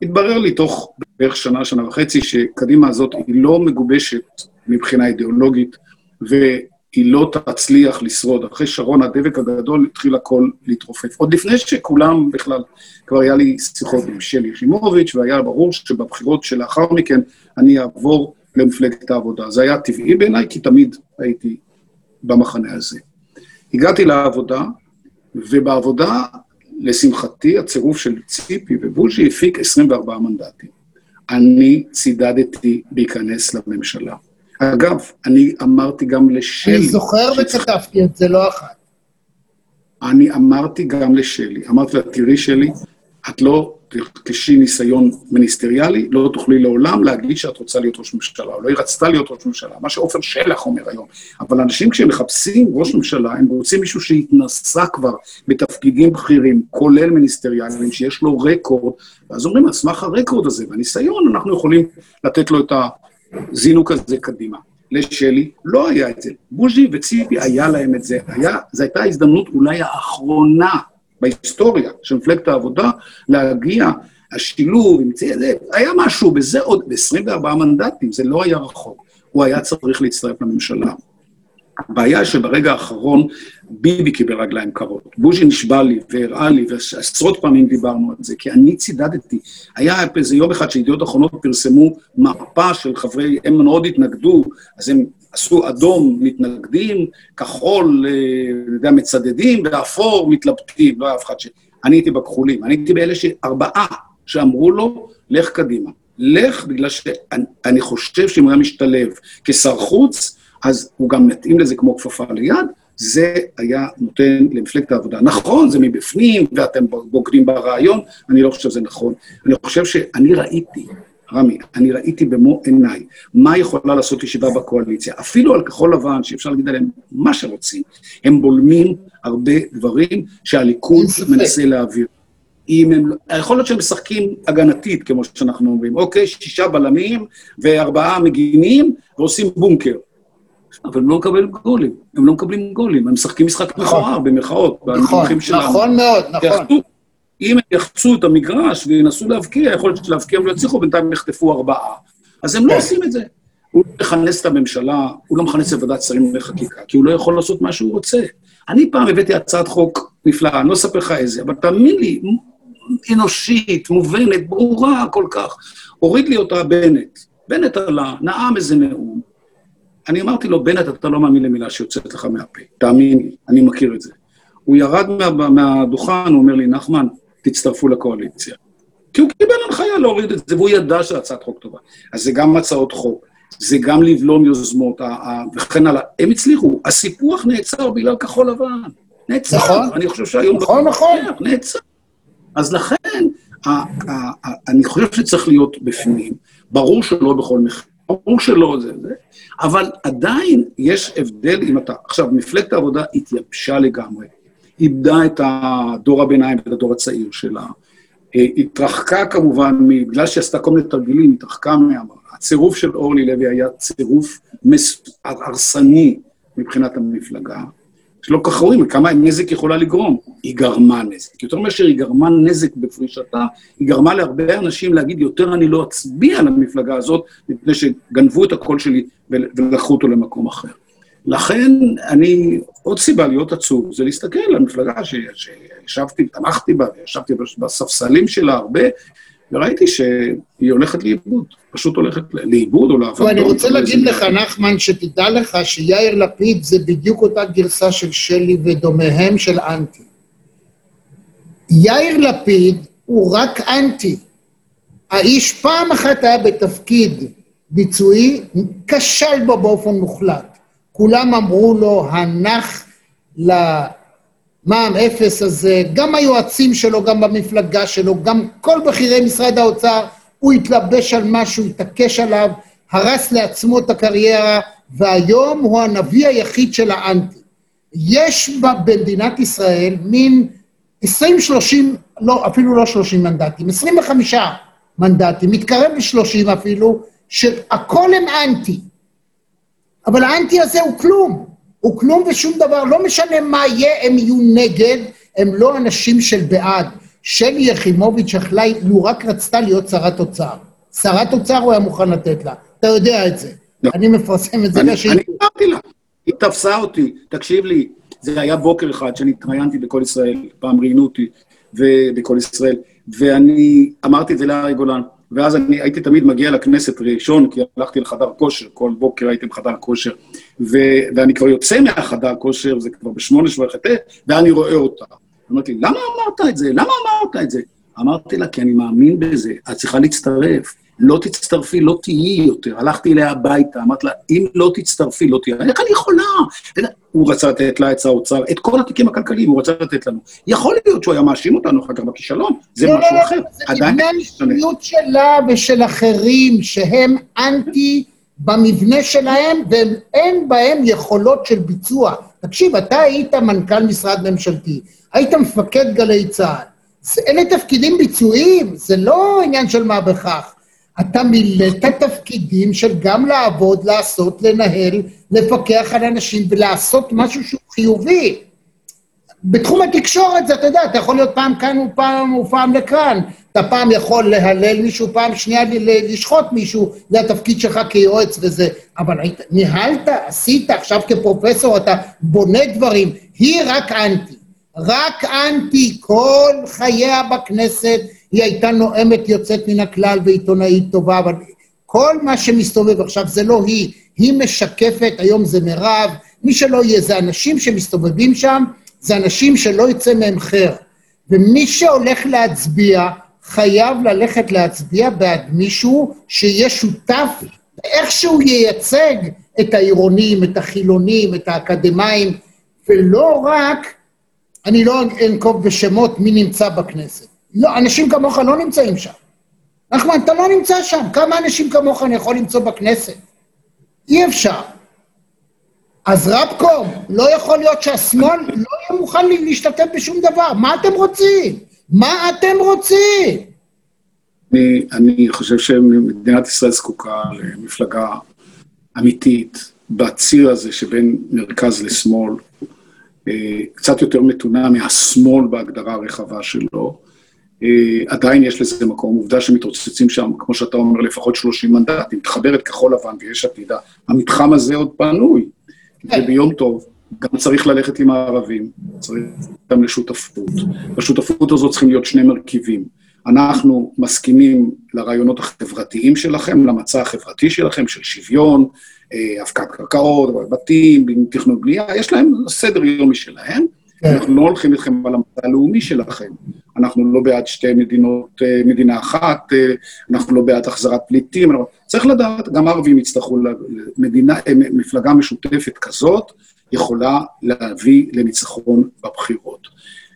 התברר לי תוך בערך שנה, שנה וחצי, שקדימה הזאת היא לא מגובשת מבחינה אידיאולוגית, והיא לא תצליח לשרוד. אחרי שרון הדבק הגדול התחיל הכל להתרופף. עוד לפני שכולם בכלל, כבר היה לי שיחות עם שלי יחימוביץ', והיה ברור שבבחירות שלאחר מכן אני אעבור למפלגת העבודה. זה היה טבעי בעיניי, כי תמיד הייתי במחנה הזה. הגעתי לעבודה, ובעבודה לשמחתי, הצירוף של ציפי ובוז'י הפיק 24 מנדטים. אני צידדתי להיכנס לממשלה. אגב, אני אמרתי גם לשלי... אני זוכר וכתבתי את זה לא אחת. אני אמרתי גם לשלי, אמרתי לה, תראי שלי, את לא תרכשי ניסיון מיניסטריאלי, לא תוכלי לעולם להגיד שאת רוצה להיות ראש ממשלה, או לא היא רצתה להיות ראש ממשלה, מה שעופר שלח אומר היום. אבל אנשים כשהם מחפשים ראש ממשלה, הם רוצים מישהו שהתנסה כבר בתפקידים בכירים, כולל מיניסטריאליים, שיש לו רקורד, ואז אומרים, על סמך הרקורד הזה והניסיון, אנחנו יכולים לתת לו את הזינוק הזה קדימה. לשלי לא היה את זה. בוז'י וציפי היה להם את זה. היה, זו הייתה ההזדמנות אולי האחרונה בהיסטוריה של מפלגת העבודה, להגיע, השילוב, עם זה, היה משהו, וזה עוד, ב-24 מנדטים, זה לא היה רחוק. הוא היה צריך להצטרף לממשלה. הבעיה שברגע האחרון ביבי קיבל רגליים קרות. בוז'י נשבע לי והראה לי, ועשרות פעמים דיברנו על זה, כי אני צידדתי. היה איזה יום אחד שידיעות אחרונות פרסמו מפה של חברי, הם מאוד התנגדו, אז הם עשו אדום מתנגדים, כחול, אה, אני יודע, מצדדים, ואפור מתלבטים, לא היה אף אחד ש... אני הייתי בכחולים, אני הייתי באלה שארבעה שאמרו לו, לך קדימה. לך, בגלל שאני חושב שאם הוא היה משתלב כשר חוץ, אז הוא גם מתאים לזה כמו כפפה ליד, זה היה נותן למפלגת העבודה. נכון, זה מבפנים, ואתם בוגדים ברעיון, אני לא חושב שזה נכון. אני חושב שאני ראיתי רמי, אני ראיתי במו עיניי מה יכולה לעשות ישיבה בקואליציה. אפילו על כחול לבן, שאפשר להגיד עליהם מה שרוצים, הם בולמים הרבה דברים שהליכוד מנסה להעביר. אם הם, יכול להיות שהם משחקים הגנתית, כמו שאנחנו אומרים, אוקיי, שישה בלמים וארבעה מגינים ועושים בונקר. אבל הם לא מקבלים גולים, הם לא מקבלים גולים, הם משחקים משחק נכון. מכוער, במרכאות, נכון, נכון מאוד, נכון. אם הם יחצו את המגרש וינסו להבקיע, יכול להיות שלהבקיע הם לא יצליחו, בינתיים יחטפו ארבעה. אז הם לא כן. עושים את זה. הוא לא מכנס את הממשלה, הוא לא מכנס את ועדת שרים לחקיקה, כי הוא לא יכול לעשות מה שהוא רוצה. אני פעם הבאתי הצעת חוק נפלאה, אני לא אספר לך איזה, אבל תאמין לי, אנושית, מובנת, ברורה כל כך. הוריד לי אותה בנט. בנט עלה, נאם איזה נאום. אני אמרתי לו, בנט, אתה לא מאמין למילה שיוצאת לך מהפה. תאמין לי, אני מכיר את זה. הוא ירד מה, מהדוכן, הוא אומר לי, נחמן, תצטרפו לקואליציה. כי הוא קיבל הנחיה להוריד את זה, והוא ידע שזו הצעת חוק טובה. אז זה גם הצעות חוק, זה גם לבלום יוזמות וכן הלאה. הם הצליחו, הסיפוח נעצר בגלל כחול לבן. נעצר. נכון. אני חושב שהיום... נכון, לא נכון. נעצר. אז לכן, אני חושב שצריך להיות בפנים. ברור שלא בכל מחיר, ברור שלא זה זה, אבל עדיין יש הבדל אם אתה... עכשיו, מפלגת העבודה התייבשה לגמרי. איבדה את הדור הביניים ואת הדור הצעיר שלה. אה, התרחקה כמובן, בגלל שהיא עשתה כל מיני תרגילים, התרחקה מה... הצירוף של אורלי לוי היה צירוף מס... הרסני מבחינת המפלגה, שלא כך רואים כמה נזק יכולה לגרום. היא גרמה נזק. יותר מאשר היא גרמה נזק בפרישתה, היא גרמה להרבה אנשים להגיד, יותר אני לא אצביע למפלגה הזאת, מפני שגנבו את הקול שלי ולקחו אותו למקום אחר. לכן, אני, עוד סיבה להיות עצוב, זה להסתכל על מפלגה שישבתי, תמכתי בה, ישבתי בספסלים שלה הרבה, וראיתי שהיא הולכת לאיבוד, פשוט הולכת לאיבוד או לעבוד. אני רוצה להגיד לך, נחמן, שתדע לך שיאיר לפיד זה בדיוק אותה גרסה של שלי ודומיהם של אנטי. יאיר לפיד הוא רק אנטי. האיש פעם אחת היה בתפקיד ביצועי, כשל בו באופן מוחלט. כולם אמרו לו, הנח למע"מ אפס הזה, גם היועצים שלו, גם במפלגה שלו, גם כל בכירי משרד האוצר, הוא התלבש על משהו, התעקש עליו, הרס לעצמו את הקריירה, והיום הוא הנביא היחיד של האנטי. יש במדינת ישראל מין 20-30, לא, אפילו לא 30 מנדטים, 25 מנדטים, מתקרב ל-30 אפילו, שהכל הם אנטי. אבל האנטי הזה הוא כלום. הוא כלום ושום דבר, לא משנה מה יהיה, הם יהיו נגד, הם לא אנשים של בעד. שלי יחימוביץ' יכלה, לו רק רצתה להיות שרת אוצר. שרת אוצר הוא היה מוכן לתת לה, אתה יודע את זה. לא. אני מפרסם את זה אני אמרתי לה, היא תפסה אותי, תקשיב לי, זה היה בוקר אחד שאני התראיינתי בקול ישראל, פעם ראיינו אותי בקול ישראל, ואני אמרתי את זה לארי גולן, ואז אני הייתי תמיד מגיע לכנסת ראשון, כי הלכתי לחדר כושר, כל בוקר הייתי בחדר כושר, ואני כבר יוצא מהחדר כושר, זה כבר בשמונה שבע חטא, ואני רואה אותה. אמרתי, למה אמרת את זה? למה אמרת את זה? אמרתי לה, כי אני מאמין בזה, את צריכה להצטרף. לא תצטרפי, לא תהיי יותר. הלכתי אליה הביתה, אמרתי לה, אם לא תצטרפי, לא תהיי. איך אני יכולה? הוא רצה לתת לה את האוצר, את כל התיקים הכלכליים הוא רצה לתת לנו. יכול להיות שהוא היה מאשים אותנו אחר כך בכישלון, זה לא, משהו אחר. זה מבנה המשניות שלה ושל אחרים, שהם אנטי במבנה שלהם, ואין בהם יכולות של ביצוע. תקשיב, אתה היית מנכ"ל משרד ממשלתי, היית מפקד גלי צה"ל. אלה תפקידים ביצועיים, זה לא עניין של מה בכך. אתה מילאת תפקידים של גם לעבוד, לעשות, לנהל, לפקח על אנשים ולעשות משהו שהוא חיובי. בתחום התקשורת, אתה יודע, אתה יכול להיות פעם כאן ופעם ופעם לכאן. אתה פעם יכול להלל מישהו, פעם שנייה לשחוט מישהו, זה התפקיד שלך כיועץ וזה. אבל היית, ניהלת, עשית, עכשיו כפרופסור אתה בונה דברים. היא רק אנטי. רק אנטי כל חייה בכנסת, היא הייתה נואמת יוצאת מן הכלל ועיתונאית טובה, אבל כל מה שמסתובב עכשיו זה לא היא, היא משקפת, היום זה מירב, מי שלא יהיה, זה אנשים שמסתובבים שם, זה אנשים שלא יצא מהם חר. ומי שהולך להצביע, חייב ללכת להצביע בעד מישהו שיהיה שותף, איכשהו ייצג את העירונים, את החילונים, את האקדמאים, ולא רק, אני לא אנקוב בשמות מי נמצא בכנסת. לא, אנשים כמוך לא נמצאים שם. נחמן, אתה לא נמצא שם. כמה אנשים כמוך אני יכול למצוא בכנסת? אי אפשר. אז רבקום, לא יכול להיות שהשמאל לא יהיה מוכן להשתתף בשום דבר. מה אתם רוצים? מה אתם רוצים? אני, אני חושב שמדינת ישראל זקוקה למפלגה אמיתית בציר הזה שבין מרכז לשמאל, אה, קצת יותר מתונה מהשמאל בהגדרה הרחבה שלו. אה, עדיין יש לזה מקום, עובדה שמתרוצצים שם, כמו שאתה אומר, לפחות 30 מנדטים, תחבר את כחול לבן ויש עתידה. המתחם הזה עוד פנוי, וביום טוב גם צריך ללכת עם הערבים, צריך גם לשותפות. בשותפות הזאת צריכים להיות שני מרכיבים. אנחנו מסכימים לרעיונות החברתיים שלכם, למצע החברתי שלכם, של שוויון, אה, הפקעת קרקעות, בתים, תכנון בנייה, יש להם סדר יום משלהם. כן. אנחנו לא הולכים איתכם על המצע הלאומי שלכם. אנחנו לא בעד שתי מדינות, אה, מדינה אחת, אה, אנחנו לא בעד החזרת פליטים. צריך לדעת, גם הערבים יצטרכו, למדינה, מפלגה משותפת כזאת יכולה להביא לניצחון בבחירות.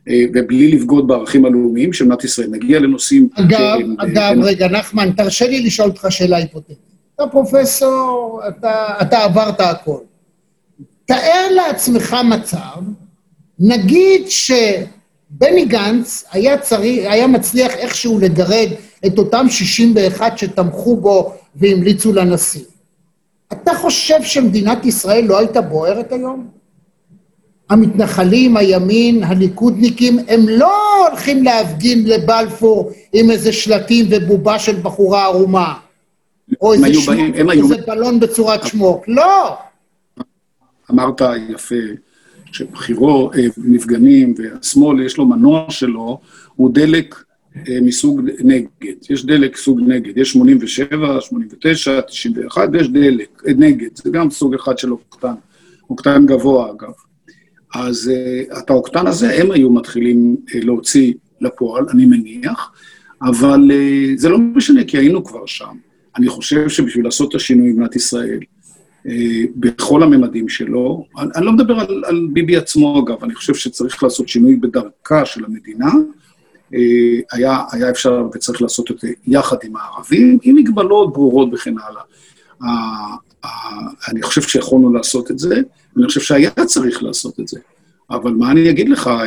אה, ובלי לבגוד בערכים הלאומיים של מדינת ישראל. נגיע לנושאים... אגב, שהם, אגב, בין... רגע, נחמן, תרשה לי לשאול אותך שאלה היפותטית. אתה פרופסור, אתה, אתה עברת הכל. תאר לעצמך מצב, נגיד שבני גנץ היה, צריך, היה מצליח איכשהו לגרד את אותם 61 שתמכו בו והמליצו לנשיא. אתה חושב שמדינת ישראל לא הייתה בוערת היום? המתנחלים, הימין, הליכודניקים, הם לא הולכים להפגין לבלפור עם איזה שלטים ובובה של בחורה ערומה. או איזה, שמוק, באים, איזה היו... בלון בצורת שמוק. לא! אמרת יפה שבחירות, אה, מפגנים, והשמאל, יש לו מנוע שלו, הוא דלק אה, מסוג נגד. יש דלק סוג נגד. יש 87, 89, 91, ויש דלק, אה, נגד. זה גם סוג אחד של אוקטן. אוקטן גבוה, אגב. אז את האוקטן הזה הם היו מתחילים להוציא לפועל, אני מניח, אבל זה לא משנה, כי היינו כבר שם. אני חושב שבשביל לעשות את השינוי במדינת ישראל, בכל הממדים שלו, אני, אני לא מדבר על, על ביבי עצמו, אגב, אני חושב שצריך לעשות שינוי בדרכה של המדינה, uh, היה, היה אפשר וצריך לעשות את זה יחד עם הערבים, עם מגבלות ברורות וכן הלאה. אני חושב שיכולנו לעשות את זה, אני חושב שהיה צריך לעשות את זה. אבל מה אני אגיד לך, אה,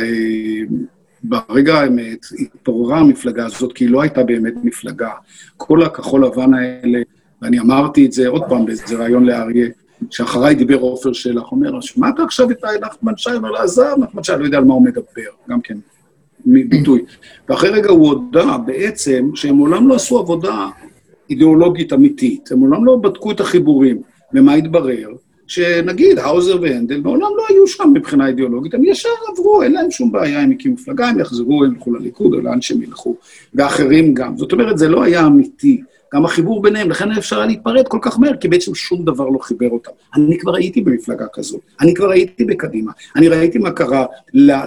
ברגע האמת התפוררה המפלגה הזאת, כי היא לא הייתה באמת מפלגה. כל הכחול לבן האלה, ואני אמרתי את זה עוד פעם באיזה ראיון לאריה, שאחריי דיבר עופר שלח, אומר, שמעת עכשיו את נחמן שי? אומר לה, עזב, נחמן שי, לא יודע על מה הוא מדבר, גם כן, ביטוי. ואחרי רגע הוא הודה בעצם שהם מעולם לא עשו עבודה אידיאולוגית אמיתית, הם מעולם לא בדקו את החיבורים. ומה התברר? שנגיד האוזר והנדל מעולם לא היו שם מבחינה אידיאולוגית, הם ישר עברו, אין להם שום בעיה, הם הקימו מפלגה, הם יחזרו, הם ילכו לליכוד או לאן שהם ילכו, ואחרים גם. זאת אומרת, זה לא היה אמיתי. גם החיבור ביניהם, לכן אפשר היה להתפרד כל כך מהר, כי בעצם שום דבר לא חיבר אותם. אני כבר הייתי במפלגה כזאת, אני כבר הייתי בקדימה, אני ראיתי מה קרה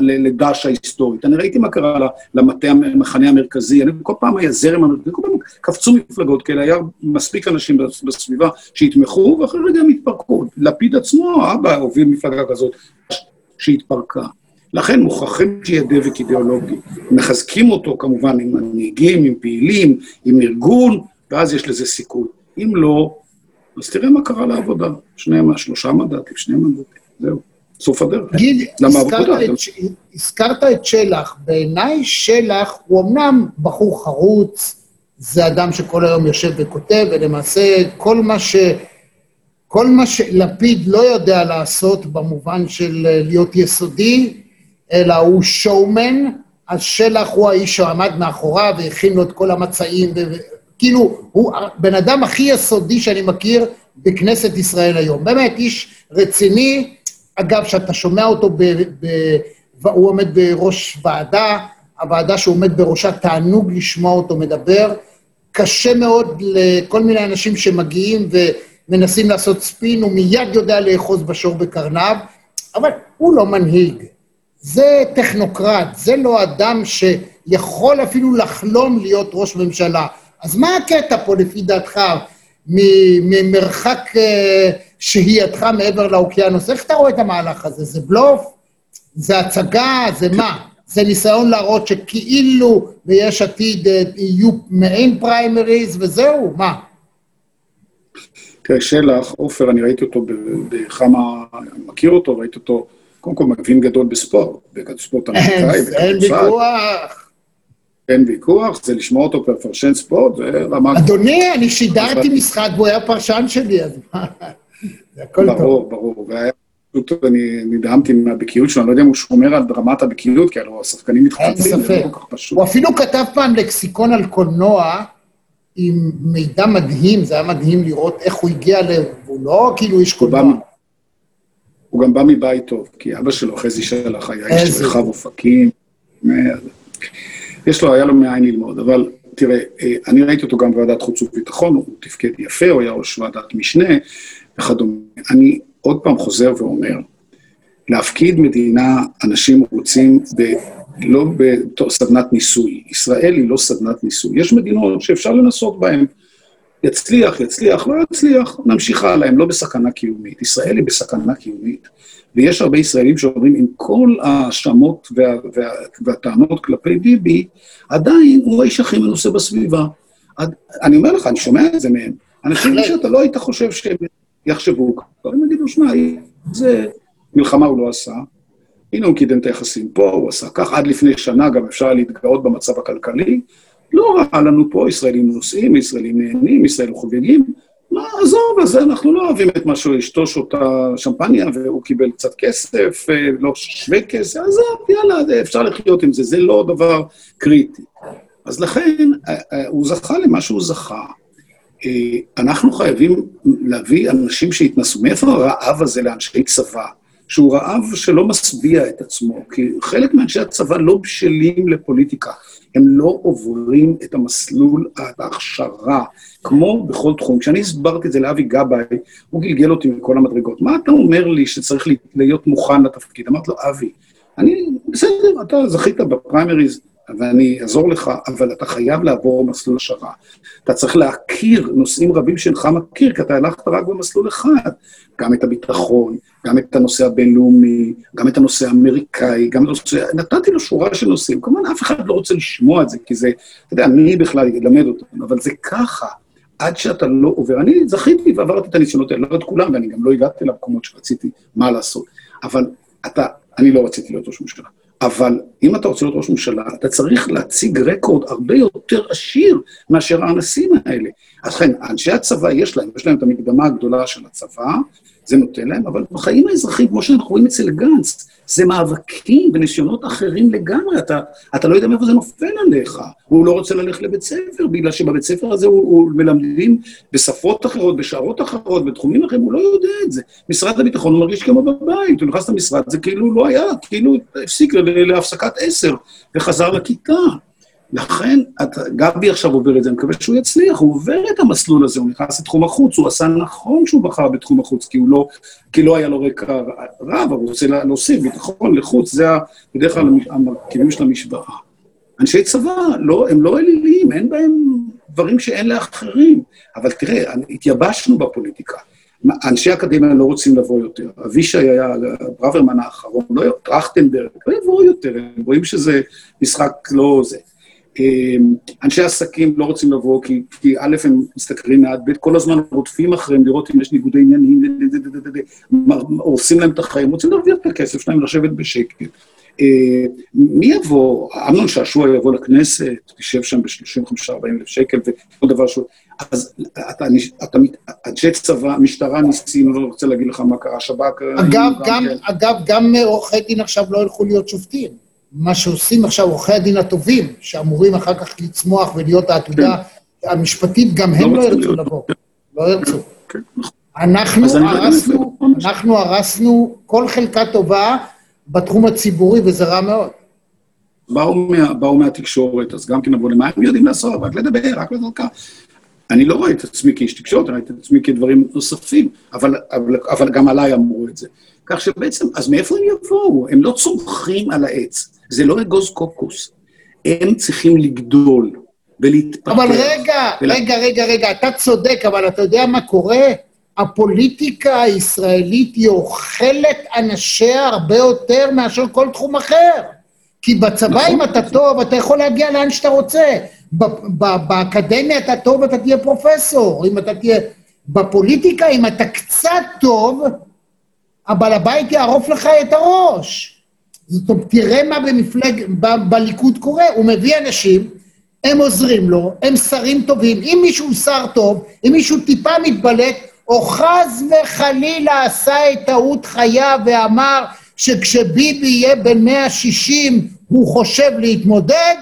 לדש ההיסטורית, אני ראיתי מה קרה למטה המחנה המרכזי, אני כל פעם היה זרם המרכזי, כל פעם קפצו מפלגות כאלה, היה מספיק אנשים בסביבה שיתמכו, ואחרי רגע הם התפרקו. לפיד עצמו, אבא, הוביל מפלגה כזאת שהתפרקה. לכן מוכרחים שיהיה דבק אידיאולוגי. מחזקים אותו כמובן עם מנהיגים, עם פעילים, עם ארגון, ואז יש לזה סיכוי. אם לא, אז תראה מה קרה לעבודה. שני, שלושה מנדטים, שני מנדטים, זהו. סוף הדרך. תגיד, הזכרת את שלח. בעיניי שלח הוא אמנם בחור חרוץ, זה אדם שכל היום יושב וכותב, ולמעשה כל מה ש... כל מה שלפיד לא יודע לעשות במובן של להיות יסודי, אלא הוא שואומן, אז שלח הוא האיש שעמד מאחוריו והכין לו את כל המצעים, כאילו, הוא הבן אדם הכי יסודי שאני מכיר בכנסת ישראל היום. באמת, איש רציני, אגב, שאתה שומע אותו, ב, ב, הוא עומד בראש ועדה, הוועדה שהוא עומד בראשה, תענוג לשמוע אותו מדבר. קשה מאוד לכל מיני אנשים שמגיעים ומנסים לעשות ספין, הוא מיד יודע לאחוז בשור בקרניו, אבל הוא לא מנהיג. זה טכנוקרט, זה לא אדם שיכול אפילו לחלום להיות ראש ממשלה. אז מה הקטע פה, לפי דעתך, ממרחק אה, שהייתך מעבר לאוקיינוס? איך אתה רואה את המהלך הזה? זה בלוף? זה הצגה? זה מה? זה ניסיון להראות שכאילו ביש עתיד אה, יהיו מעין פריימריז וזהו? מה? תראה, שלח, עופר, אני ראיתי אותו בכמה, אני מכיר אותו, ראיתי אותו קודם כל מבין גדול בספורט, בספורט אמריקאי, אין ויכוח. אין ויכוח, זה לשמוע אותו כפרשן ספורט, זה רמה... אדוני, אני שידרתי משחק והוא היה פרשן שלי, אז מה? זה הכל טוב. ברור, ברור, והיה פשוט, אני נדהמתי מהבקיאות שלו, אני לא יודע אם הוא שומר על רמת הבקיאות, כי הלוא השחקנים מתחתנים, זה לא כל כך פשוט. הוא אפילו כתב פעם לקסיקון על קולנוע, עם מידע מדהים, זה היה מדהים לראות איך הוא הגיע ל... הוא לא כאילו איש קולנוע. הוא גם בא מבית טוב, כי אבא שלו, חזי שלח, היה איש רחב אופקים. יש לו, היה לו מאין ללמוד, אבל תראה, אה, אני ראיתי אותו גם בוועדת חוץ וביטחון, הוא תפקד יפה, הוא היה ראש ועדת משנה וכדומה. אני עוד פעם חוזר ואומר, להפקיד מדינה, אנשים רוצים ב... לא בסדנת ניסוי. ישראל היא לא סדנת ניסוי. יש מדינות שאפשר לנסות בהן. יצליח, יצליח, לא יצליח, נמשיך הלאה, הם לא בסכנה קיומית. ישראל היא בסכנה קיומית, ויש הרבה ישראלים שאומרים, עם כל ההאשמות וה, וה, והטענות כלפי ביבי, עדיין הוא האיש הכי מנוסה בסביבה. עד, אני אומר לך, אני שומע את זה מהם. אנשים שאתה לא היית חושב שהם יחשבו ככה, הם יגידו, שמע, זה מלחמה הוא לא עשה, הנה הוא קידם את היחסים פה, הוא עשה כך, עד לפני שנה גם אפשר להתגאות במצב הכלכלי, לא רע לנו פה, ישראלים נוסעים, ישראלים נהנים, ישראלים חוגגים. מה, עזוב, אז אנחנו לא אוהבים את מה שהוא אשתו אותה שמפניה והוא קיבל קצת כסף, אה, לא שווה כסף, עזוב, יאללה, אפשר לחיות עם זה, זה לא דבר קריטי. אז לכן, אה, אה, הוא זכה למה שהוא זכה. אנחנו חייבים להביא אנשים שהתנסו. מאיפה הרעב הזה לאנשי צבא? שהוא רעב שלא משביע את עצמו, כי חלק מאנשי הצבא לא בשלים לפוליטיקה. הם לא עוברים את המסלול, ההכשרה, כמו בכל תחום. כשאני הסברתי את זה לאבי גבאי, הוא גלגל אותי מכל המדרגות. מה אתה אומר לי שצריך להיות מוכן לתפקיד? אמרתי לו, אבי, אני, בסדר, אתה זכית בפריימריז, ואני אעזור לך, אבל אתה חייב לעבור מסלול השערה. אתה צריך להכיר נושאים רבים שאינך מכיר, כי אתה הלכת רק במסלול אחד. גם את הביטחון, גם את הנושא הבינלאומי, גם את הנושא האמריקאי, גם את הנושא... נתתי לו שורה של נושאים. כמובן, אף אחד לא רוצה לשמוע את זה, כי זה, אתה יודע, מי בכלל ילמד אותם, אבל זה ככה. עד שאתה לא עובר. אני זכיתי ועברתי את הניסיונות האלה, לא את כולם, ואני גם לא הגעתי למקומות שרציתי מה לעשות. אבל אתה, אני לא רציתי להיות ראש ממשלה. אבל אם אתה רוצה להיות ראש ממשלה, אתה צריך להציג רקורד הרבה יותר עשיר מאשר האנסים האלה. אז לכן, אנשי הצבא יש להם, יש להם את המקדמה הגדולה של הצבא, זה נותן להם, אבל בחיים האזרחיים, כמו שאנחנו רואים אצל גנץ, זה מאבקים וניסיונות אחרים לגמרי, אתה, אתה לא יודע מאיפה זה נופל עליך. הוא לא רוצה ללכת לבית ספר, בגלל שבבית ספר הזה הוא, הוא מלמדים בשפות אחרות, בשערות אחרות, בתחומים אחרים, הוא לא יודע את זה. משרד הביטחון הוא מרגיש כמו בבית, הוא נכנס למשרד, זה כאילו לא היה, כאילו הפסיק להפסקת עשר, וחזר לכיתה. לכן, את, גבי עכשיו עובר את זה, אני מקווה שהוא יצליח, הוא עובר את המסלול הזה, הוא נכנס לתחום החוץ, הוא עשה נכון שהוא בחר בתחום החוץ, כי, לא, כי לא היה לו רקע רע, אבל הוא רוצה להוסיף ביטחון לחוץ, זה בדרך כלל המרכיבים של המשוואה. אנשי צבא, לא, הם לא אליליים, אין בהם דברים שאין לאחרים. אבל תראה, התייבשנו בפוליטיקה. אנשי אקדמיה לא רוצים לבוא יותר. אבישי היה, ברוורמן האחרון, לא, טרכטנברג, לא יבואו יותר, הם רואים שזה משחק לא זה. אמ, אנשי עסקים לא רוצים לבוא, כי, כי א', הם משתכרים מעט, ב', כל הזמן רודפים אחריהם לראות אם יש ניגודי עניינים, הורסים להם את החיים, רוצים להרוויח את הכסף שלהם, לשבת בשקט. אה, מי יבוא? אמנון שעשוע יבוא לכנסת, תשב שם ב-35-40 אלף שקל וכל דבר שהוא... אז אתה, אנשי צבא, משטרה ניסים, לא רוצה להגיד לך מה קרה, שב"כ... אגב, גם. אגב, גם עורכי דין עכשיו לא ילכו להיות שופטים. מה שעושים עכשיו עורכי הדין הטובים, שאמורים אחר כך לצמוח ולהיות העתודה כן. המשפטית, גם הם לא, לא ירצו לבוא. לא ירצו. כן, נכון. אנחנו הרסנו, אנחנו הרסנו כל חלקה טובה בתחום הציבורי, וזה רע מאוד. באו, מה, באו מהתקשורת, אז גם כן אמרו לי, מה הם יודעים לעשות? רק לדבר, רק ככה. אני לא רואה את עצמי כאיש תקשורת, אני רואה את עצמי כדברים נוספים, אבל, אבל, אבל גם עליי אמרו את זה. כך שבעצם, אז מאיפה הם יבואו? הם לא צומחים על העץ. זה לא אגוז קוקוס. הם צריכים לגדול ולהתפתח. אבל רגע, ולה... רגע, רגע, רגע, אתה צודק, אבל אתה יודע מה קורה? הפוליטיקה הישראלית היא אוכלת אנשיה הרבה יותר מאשר כל תחום אחר. כי בצבא, נכון. אם אתה טוב, אתה יכול להגיע לאן שאתה רוצה. באקדמיה אתה טוב, אתה תהיה פרופסור. אם אתה תהיה... בפוליטיקה, אם אתה קצת טוב, הבעל הבית יערוף לך את הראש. זאת אומרת, תראה מה במפלג... ב- בליכוד קורה. הוא מביא אנשים, הם עוזרים לו, הם שרים טובים. אם מישהו שר טוב, אם מישהו טיפה מתבלט, או חס וחלילה עשה את טעות חייו ואמר שכשביבי יהיה בן 160 הוא חושב להתמודד,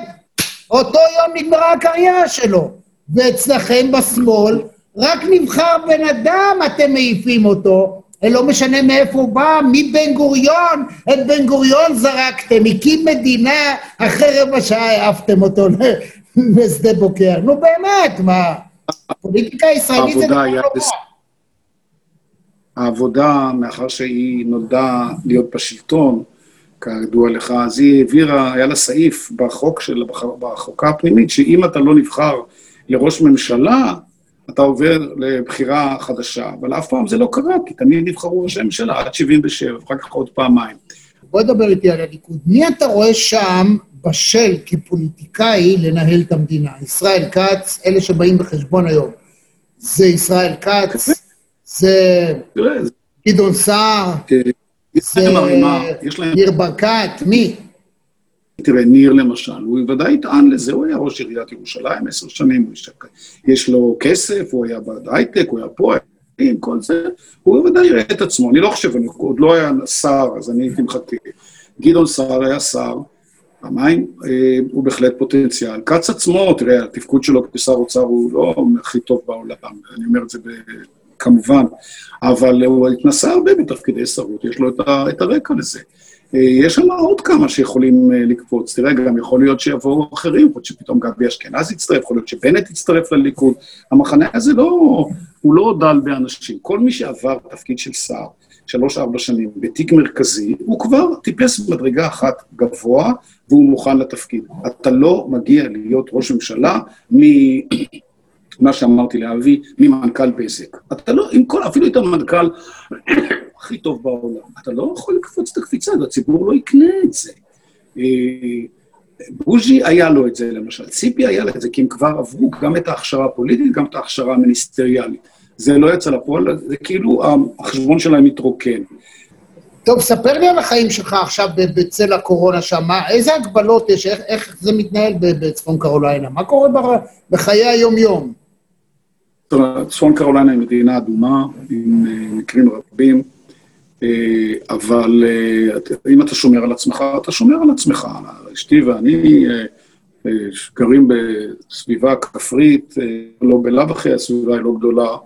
אותו יום נגמרה הקריירה שלו. ואצלכם בשמאל, רק נבחר בן אדם אתם מעיפים אותו, לא משנה מאיפה הוא בא, מבן גוריון, את בן גוריון זרקתם, הקים מדינה, אחרי רבע שעה העפתם אותו לשדה בוקר. נו באמת, מה? הפוליטיקה הישראלית זה דבר נורא. העבודה, מאחר שהיא נולדה להיות בשלטון, כידוע לך, אז היא העבירה, היה לה סעיף בחוק של, בחוקה הפנימית, שאם אתה לא נבחר לראש ממשלה, אתה עובר לבחירה חדשה, אבל אף פעם זה לא קרה, כי תמיד נבחרו ראשי ממשלה עד 77, אחר כך עוד פעמיים. בוא נדבר איתי על הליכוד. מי אתה רואה שם בשל כפוליטיקאי לנהל את המדינה? ישראל כץ, אלה שבאים בחשבון היום. זה ישראל כץ, זה גדעון סער, זה ניר ברקת, מי? תראה, ניר למשל, הוא ודאי יטען לזה, הוא היה ראש עיריית ירושלים עשר שנים, יש לו כסף, הוא היה בהייטק, הוא היה פה, עם כל זה, הוא ודאי יראה את עצמו, אני לא חושב, אני עוד לא היה שר, אז אני הייתי מחכה. גדעון סער היה שר, פעמיים, אה, הוא בהחלט פוטנציאל. כץ עצמו, תראה, התפקוד שלו כשר אוצר הוא לא הכי טוב בעולם, אני אומר את זה כמובן, אבל הוא התנסה הרבה בתפקידי שרות, יש לו את הרקע לזה. אה, יש שם עוד כמה שיכולים אה, לקפוץ. תראה, גם יכול להיות שיבואו אחרים, יכול להיות שפתאום גבי אשכנז יצטרף, יכול להיות שבנט יצטרף לליכוד. המחנה הזה לא, הוא לא דל באנשים. כל מי שעבר תפקיד של שר, שלוש-ארבע שנים, בתיק מרכזי, הוא כבר טיפס במדרגה אחת גבוה, והוא מוכן לתפקיד. אתה לא מגיע להיות ראש ממשלה מ... מה שאמרתי לאבי, ממנכ"ל בזק. אתה לא, עם כל, אפילו את המנכ"ל הכי טוב בעולם, אתה לא יכול לקפוץ את הקפיצה, הציבור לא יקנה את זה. אה, בוז'י היה לו את זה למשל, ציפי היה לה את זה, כי הם כבר עברו גם את ההכשרה הפוליטית, גם את ההכשרה המיניסטריאלית. זה לא יצא לפועל, זה כאילו החשבון שלהם מתרוקן. טוב, ספר לי על החיים שלך עכשיו בצל הקורונה שם, איזה הגבלות יש, איך, איך זה מתנהל בצפון קרוליינה? מה קורה בחיי היום-יום? צפון קרוליינה היא מדינה אדומה, עם אה, מקרים רבים, אה, אבל אה, אם אתה שומר על עצמך, אתה שומר על עצמך. אשתי ואני גרים בסביבה כפרית, לא בלאו הכי הסביבה היא לא גדולה,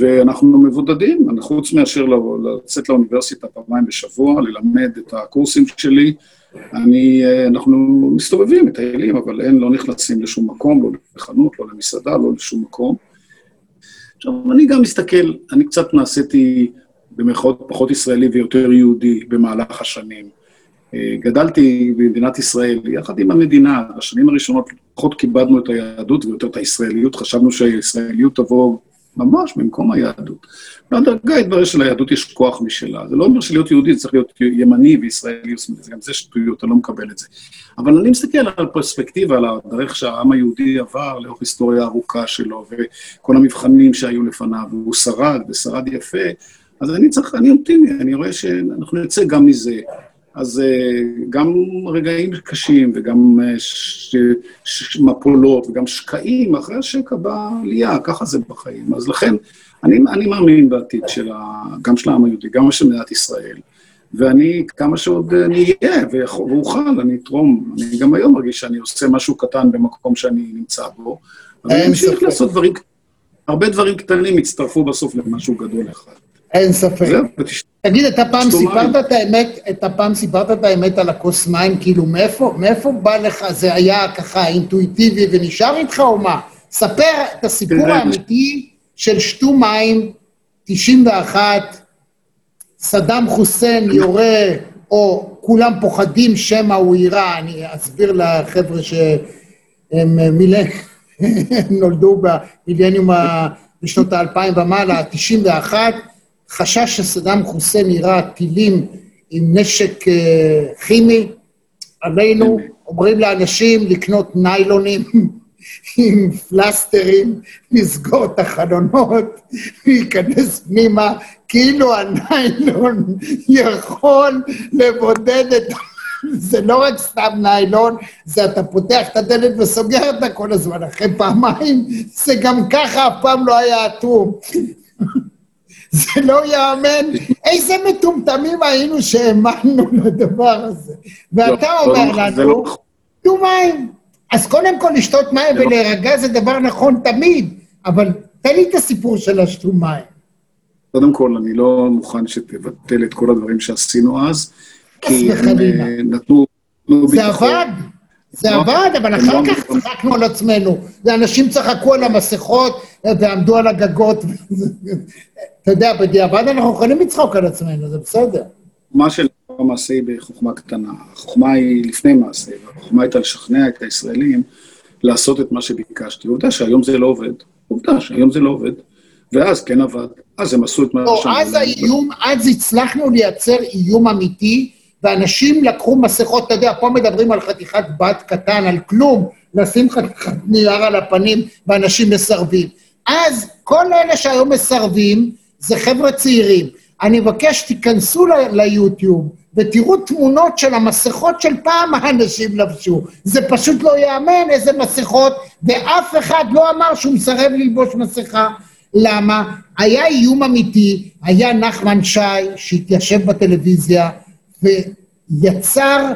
ואנחנו מבודדים, חוץ מאשר לצאת לאוניברסיטה פעמיים בשבוע, ללמד את הקורסים שלי, אני, אנחנו מסתובבים, מטיילים, אבל אין, לא נכנסים לשום מקום, לא לחנות, לא למסעדה, לא לשום מקום. עכשיו, אני גם מסתכל, אני קצת נעשיתי במירכאות פחות ישראלי ויותר יהודי במהלך השנים. אה, גדלתי במדינת ישראל יחד עם המדינה, בשנים הראשונות פחות כיבדנו את היהדות ויותר את הישראליות, חשבנו שהישראליות תבוא ממש במקום היהדות. בהדרגה התברר שליהדות יש כוח משלה. זה לא אומר שלהיות יהודי זה צריך להיות ימני וישראלי, גם זה שטויות, אני לא מקבל את זה. אבל אני מסתכל על פרספקטיבה, על הדרך שהעם היהודי עבר לאורך היסטוריה ארוכה שלו, וכל המבחנים שהיו לפניו, והוא שרד, ושרד יפה, אז אני צריך, אני אופטימי, אני רואה שאנחנו נצא גם מזה. אז אה, גם רגעים קשים וגם אה, ש... ש... מפולות וגם שקעים, אחרי השקע באה עלייה, ככה זה בחיים. אז לכן, אני, אני מאמין בעתיד של ה... גם של העם היהודי, גם של מדינת ישראל. ואני, כמה שעוד אני אהיה ואוכל, אני אתרום. אני גם היום מרגיש שאני עושה משהו קטן במקום שאני נמצא בו. אבל אני אמשיך לעשות דברים, הרבה דברים קטנים יצטרפו בסוף למשהו גדול אחד. אין ספק. תגיד, אתה פעם סיפרת את האמת, אתה פעם סיפרת את האמת על הכוס מים, כאילו מאיפה, מאיפה בא לך, זה היה ככה אינטואיטיבי ונשאר איתך או מה? ספר את הסיפור האמיתי של שתו מים, 91, סדאם חוסיין יורה, או כולם פוחדים שמא הוא יירה, אני אסביר לחבר'ה שהם מילה, נולדו במיליניום בשנות האלפיים ומעלה, 91, חשש שסדאם חוסיין יירה טילים עם נשק אה, כימי עלינו, אומרים לאנשים לקנות ניילונים עם פלסטרים, לסגור את החלונות, להיכנס פנימה, כאילו הניילון יכול לבודד את... זה לא רק סתם ניילון, זה אתה פותח את הדלת וסוגר אותה כל הזמן, אחרי פעמיים, זה גם ככה אף פעם לא היה אטום. זה לא ייאמן, איזה מטומטמים היינו שהאמנו לדבר הזה. ואתה לא, אומר לנו, לא... תנו מים. אז קודם כל לשתות מים לא- ולהירגע זה דבר נכון תמיד, אבל תן לי את הסיפור של השתו מים. קודם כל, אני לא מוכן שתבטל את כל הדברים שעשינו אז, כי הם אה, נתנו... זה עבד. זה לא, עבד, אבל אחר כך צחקנו על עצמנו, ואנשים צחקו על המסכות ועמדו על הגגות. אתה יודע, בדיעבד אנחנו יכולים לצחוק על עצמנו, זה בסדר. מה של המעשה היא בחוכמה קטנה. החוכמה היא לפני מעשה, והחוכמה הייתה לשכנע את הישראלים לעשות את מה שביקשתי. עובדה שהיום זה לא עובד. עובדה שהיום זה לא עובד. ואז כן עבד. אז הם עשו את מה לא, אז האיום, אז הצלחנו לייצר איום אמיתי ואנשים לקחו מסכות, אתה יודע, פה מדברים על חתיכת בת קטן, על כלום, לשים חתיכת נייר על הפנים, ואנשים מסרבים. אז כל אלה שהיום מסרבים, זה חבר'ה צעירים. אני מבקש, תיכנסו ליוטיוב ותראו תמונות של המסכות של פעם האנשים לבשו. זה פשוט לא ייאמן איזה מסכות, ואף אחד לא אמר שהוא מסרב ללבוש מסכה. למה? היה איום אמיתי, היה נחמן שי שהתיישב בטלוויזיה, ויצר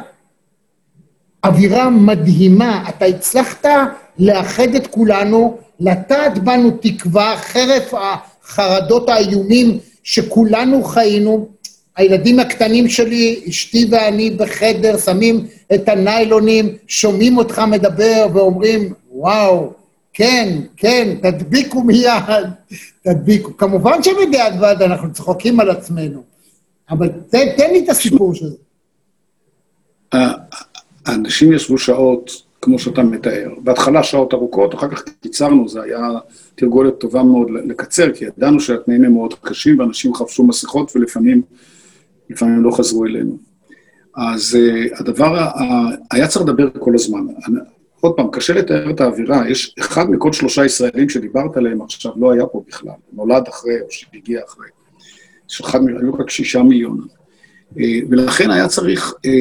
אווירה מדהימה. אתה הצלחת לאחד את כולנו, לטעת בנו תקווה, חרף החרדות האיומים שכולנו חיינו. הילדים הקטנים שלי, אשתי ואני בחדר, שמים את הניילונים, שומעים אותך מדבר ואומרים, וואו, כן, כן, תדביקו מיד, תדביקו. כמובן שבדיעבד אנחנו צוחקים על עצמנו. אבל תן, תן לי את הסיפור של זה. האנשים ישבו שעות, כמו שאתה מתאר. בהתחלה שעות ארוכות, אחר כך קיצרנו, זה היה תרגולת טובה מאוד לקצר, כי ידענו שהתנאים הם מאוד קשים, ואנשים חבשו מסכות, ולפעמים לפעמים לא חזרו אלינו. אז uh, הדבר, uh, היה צריך לדבר כל הזמן. עוד פעם, קשה לתאר את האווירה, יש אחד מכל שלושה ישראלים שדיברת עליהם עכשיו, לא היה פה בכלל, נולד אחרי או שהגיע אחרי. היו רק שישה מיליון. אה, ולכן היה צריך, אה,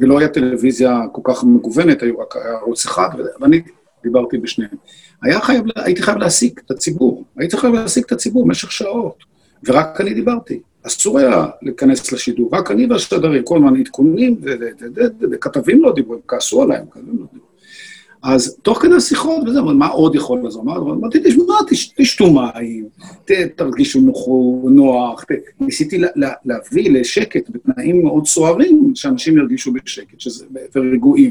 ולא היה טלוויזיה כל כך מגוונת, היו רק ערוץ אחד, ואני דיברתי בשניהם. היה חייב, הייתי חייב להעסיק את הציבור, הייתי חייב להעסיק את הציבור במשך שעות, ורק אני דיברתי. אסור היה להיכנס לשידור, רק אני והשדרים, כל הזמן עדכונים, וכתבים לא דיברו, הם כעסו עליי, הם לא דיברו. אז תוך כדי השיחות, וזה, מה עוד יכול לעזור? אמרתי, תשמע, תשתו מים, תרגישו נוח, ניסיתי להביא לשקט בתנאים מאוד סוערים, שאנשים ירגישו בשקט ורגועים.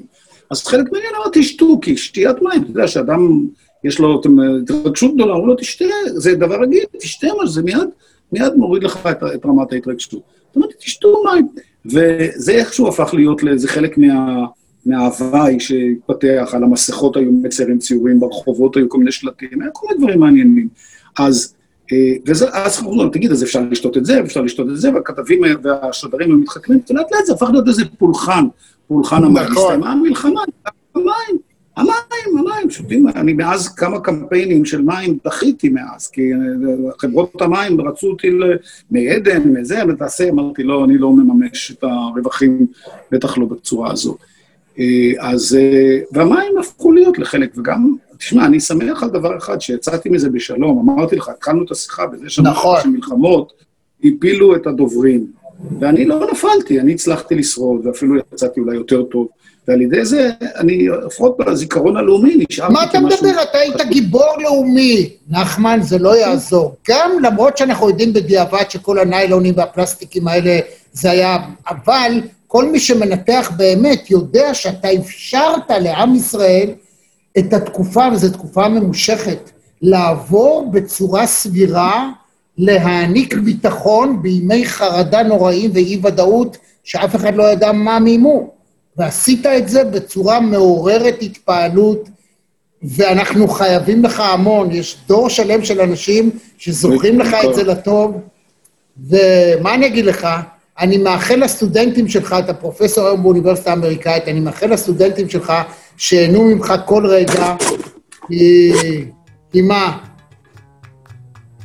אז חלק מהעניין אמר, תשתו, כי שתיית מים, אתה יודע שאדם, יש לו התרגשות גדולה, הוא לא תשתה, זה דבר רגיל, תשתה מה שזה מיד, מיד מוריד לך את, את רמת ההתרגשות. זאת אומרת, תשתו מים. וזה איכשהו הפך להיות לאיזה חלק מה... מההוואי שהתפתח, על המסכות היו מציירים ציורים, ברחובות היו כל מיני שלטים, היה כל מיני דברים מעניינים. אז, וזה, אז אמרו לו, תגיד, אז אפשר לשתות את זה, אפשר לשתות את זה, והכתבים והשדרים היו מתחכמים, ולאט לאט זה הפך להיות איזה פולחן, פולחן. נכון. הסתיימה המלחמה, המים, המים, המים, שותים, אני מאז כמה קמפיינים של מים דחיתי מאז, כי חברות המים רצו אותי מעדן, מזה, ותעשה, אמרתי, לא, אני לא מממש את הרווחים, בטח לא בצורה הזאת. אה, אז, אה, והמים הפכו להיות לחלק, וגם, תשמע, אני שמח על דבר אחד, שיצאתי מזה בשלום, אמרתי לך, התחלנו את השיחה בזה שאמרתי נכון. שמלחמות הפילו את הדוברים, ואני לא נפלתי, אני הצלחתי לשרוד, ואפילו יצאתי אולי יותר טוב, ועל ידי זה, אני, לפחות בזיכרון הלאומי, נשארתי כמשהו... מה אתה מדבר? אתה היית גיבור לאומי, נחמן, זה לא יעזור. גם למרות שאנחנו יודעים בדיעבד שכל הניילונים והפלסטיקים האלה זה היה, אבל כל מי שמנתח באמת יודע שאתה אפשרת לעם ישראל את התקופה, וזו תקופה ממושכת, לעבור בצורה סבירה, להעניק ביטחון בימי חרדה נוראים ואי-ודאות שאף אחד לא ידע מה מימו. ועשית את זה בצורה מעוררת התפעלות, ואנחנו חייבים לך המון. יש דור שלם של אנשים שזוכרים לך את זה לטוב, ומה אני אגיד לך? אני מאחל לסטודנטים שלך, אתה פרופסור היום באוניברסיטה האמריקאית, אני מאחל לסטודנטים שלך שיהנו ממך כל רגע, כי... כי מה?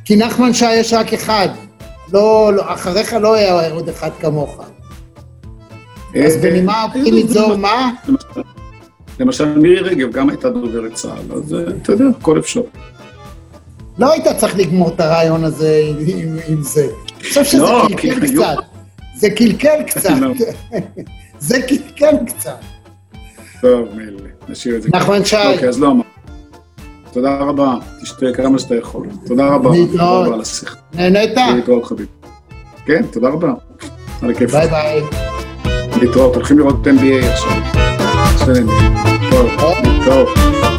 כי נחמן שי יש רק אחד. לא, לא, אחריך לא היה עוד אחד כמוך. אז אה, בנימה אה, אופטימית אה, זו, מה? למשל, מירי רגב גם הייתה דוברת צה"ל, אז אתה יודע, הכל אפשר. לא היית צריך לגמור את הרעיון הזה עם זה. אני חושב שזה לא, קלקל קצת. זה קלקל קצת. לא. זה קלקל קצת. טוב, מילא, נשאיר את זה. נחמן שי. אוקיי, אז לא אמר. תודה רבה, תשתה כמה שאתה יכול. תודה רבה. השיחה. נהנית? להתראות חביב. כן, תודה רבה. על הכיף. ביי ביי. להתראות, הולכים לראות NBA עכשיו. טוב, טוב.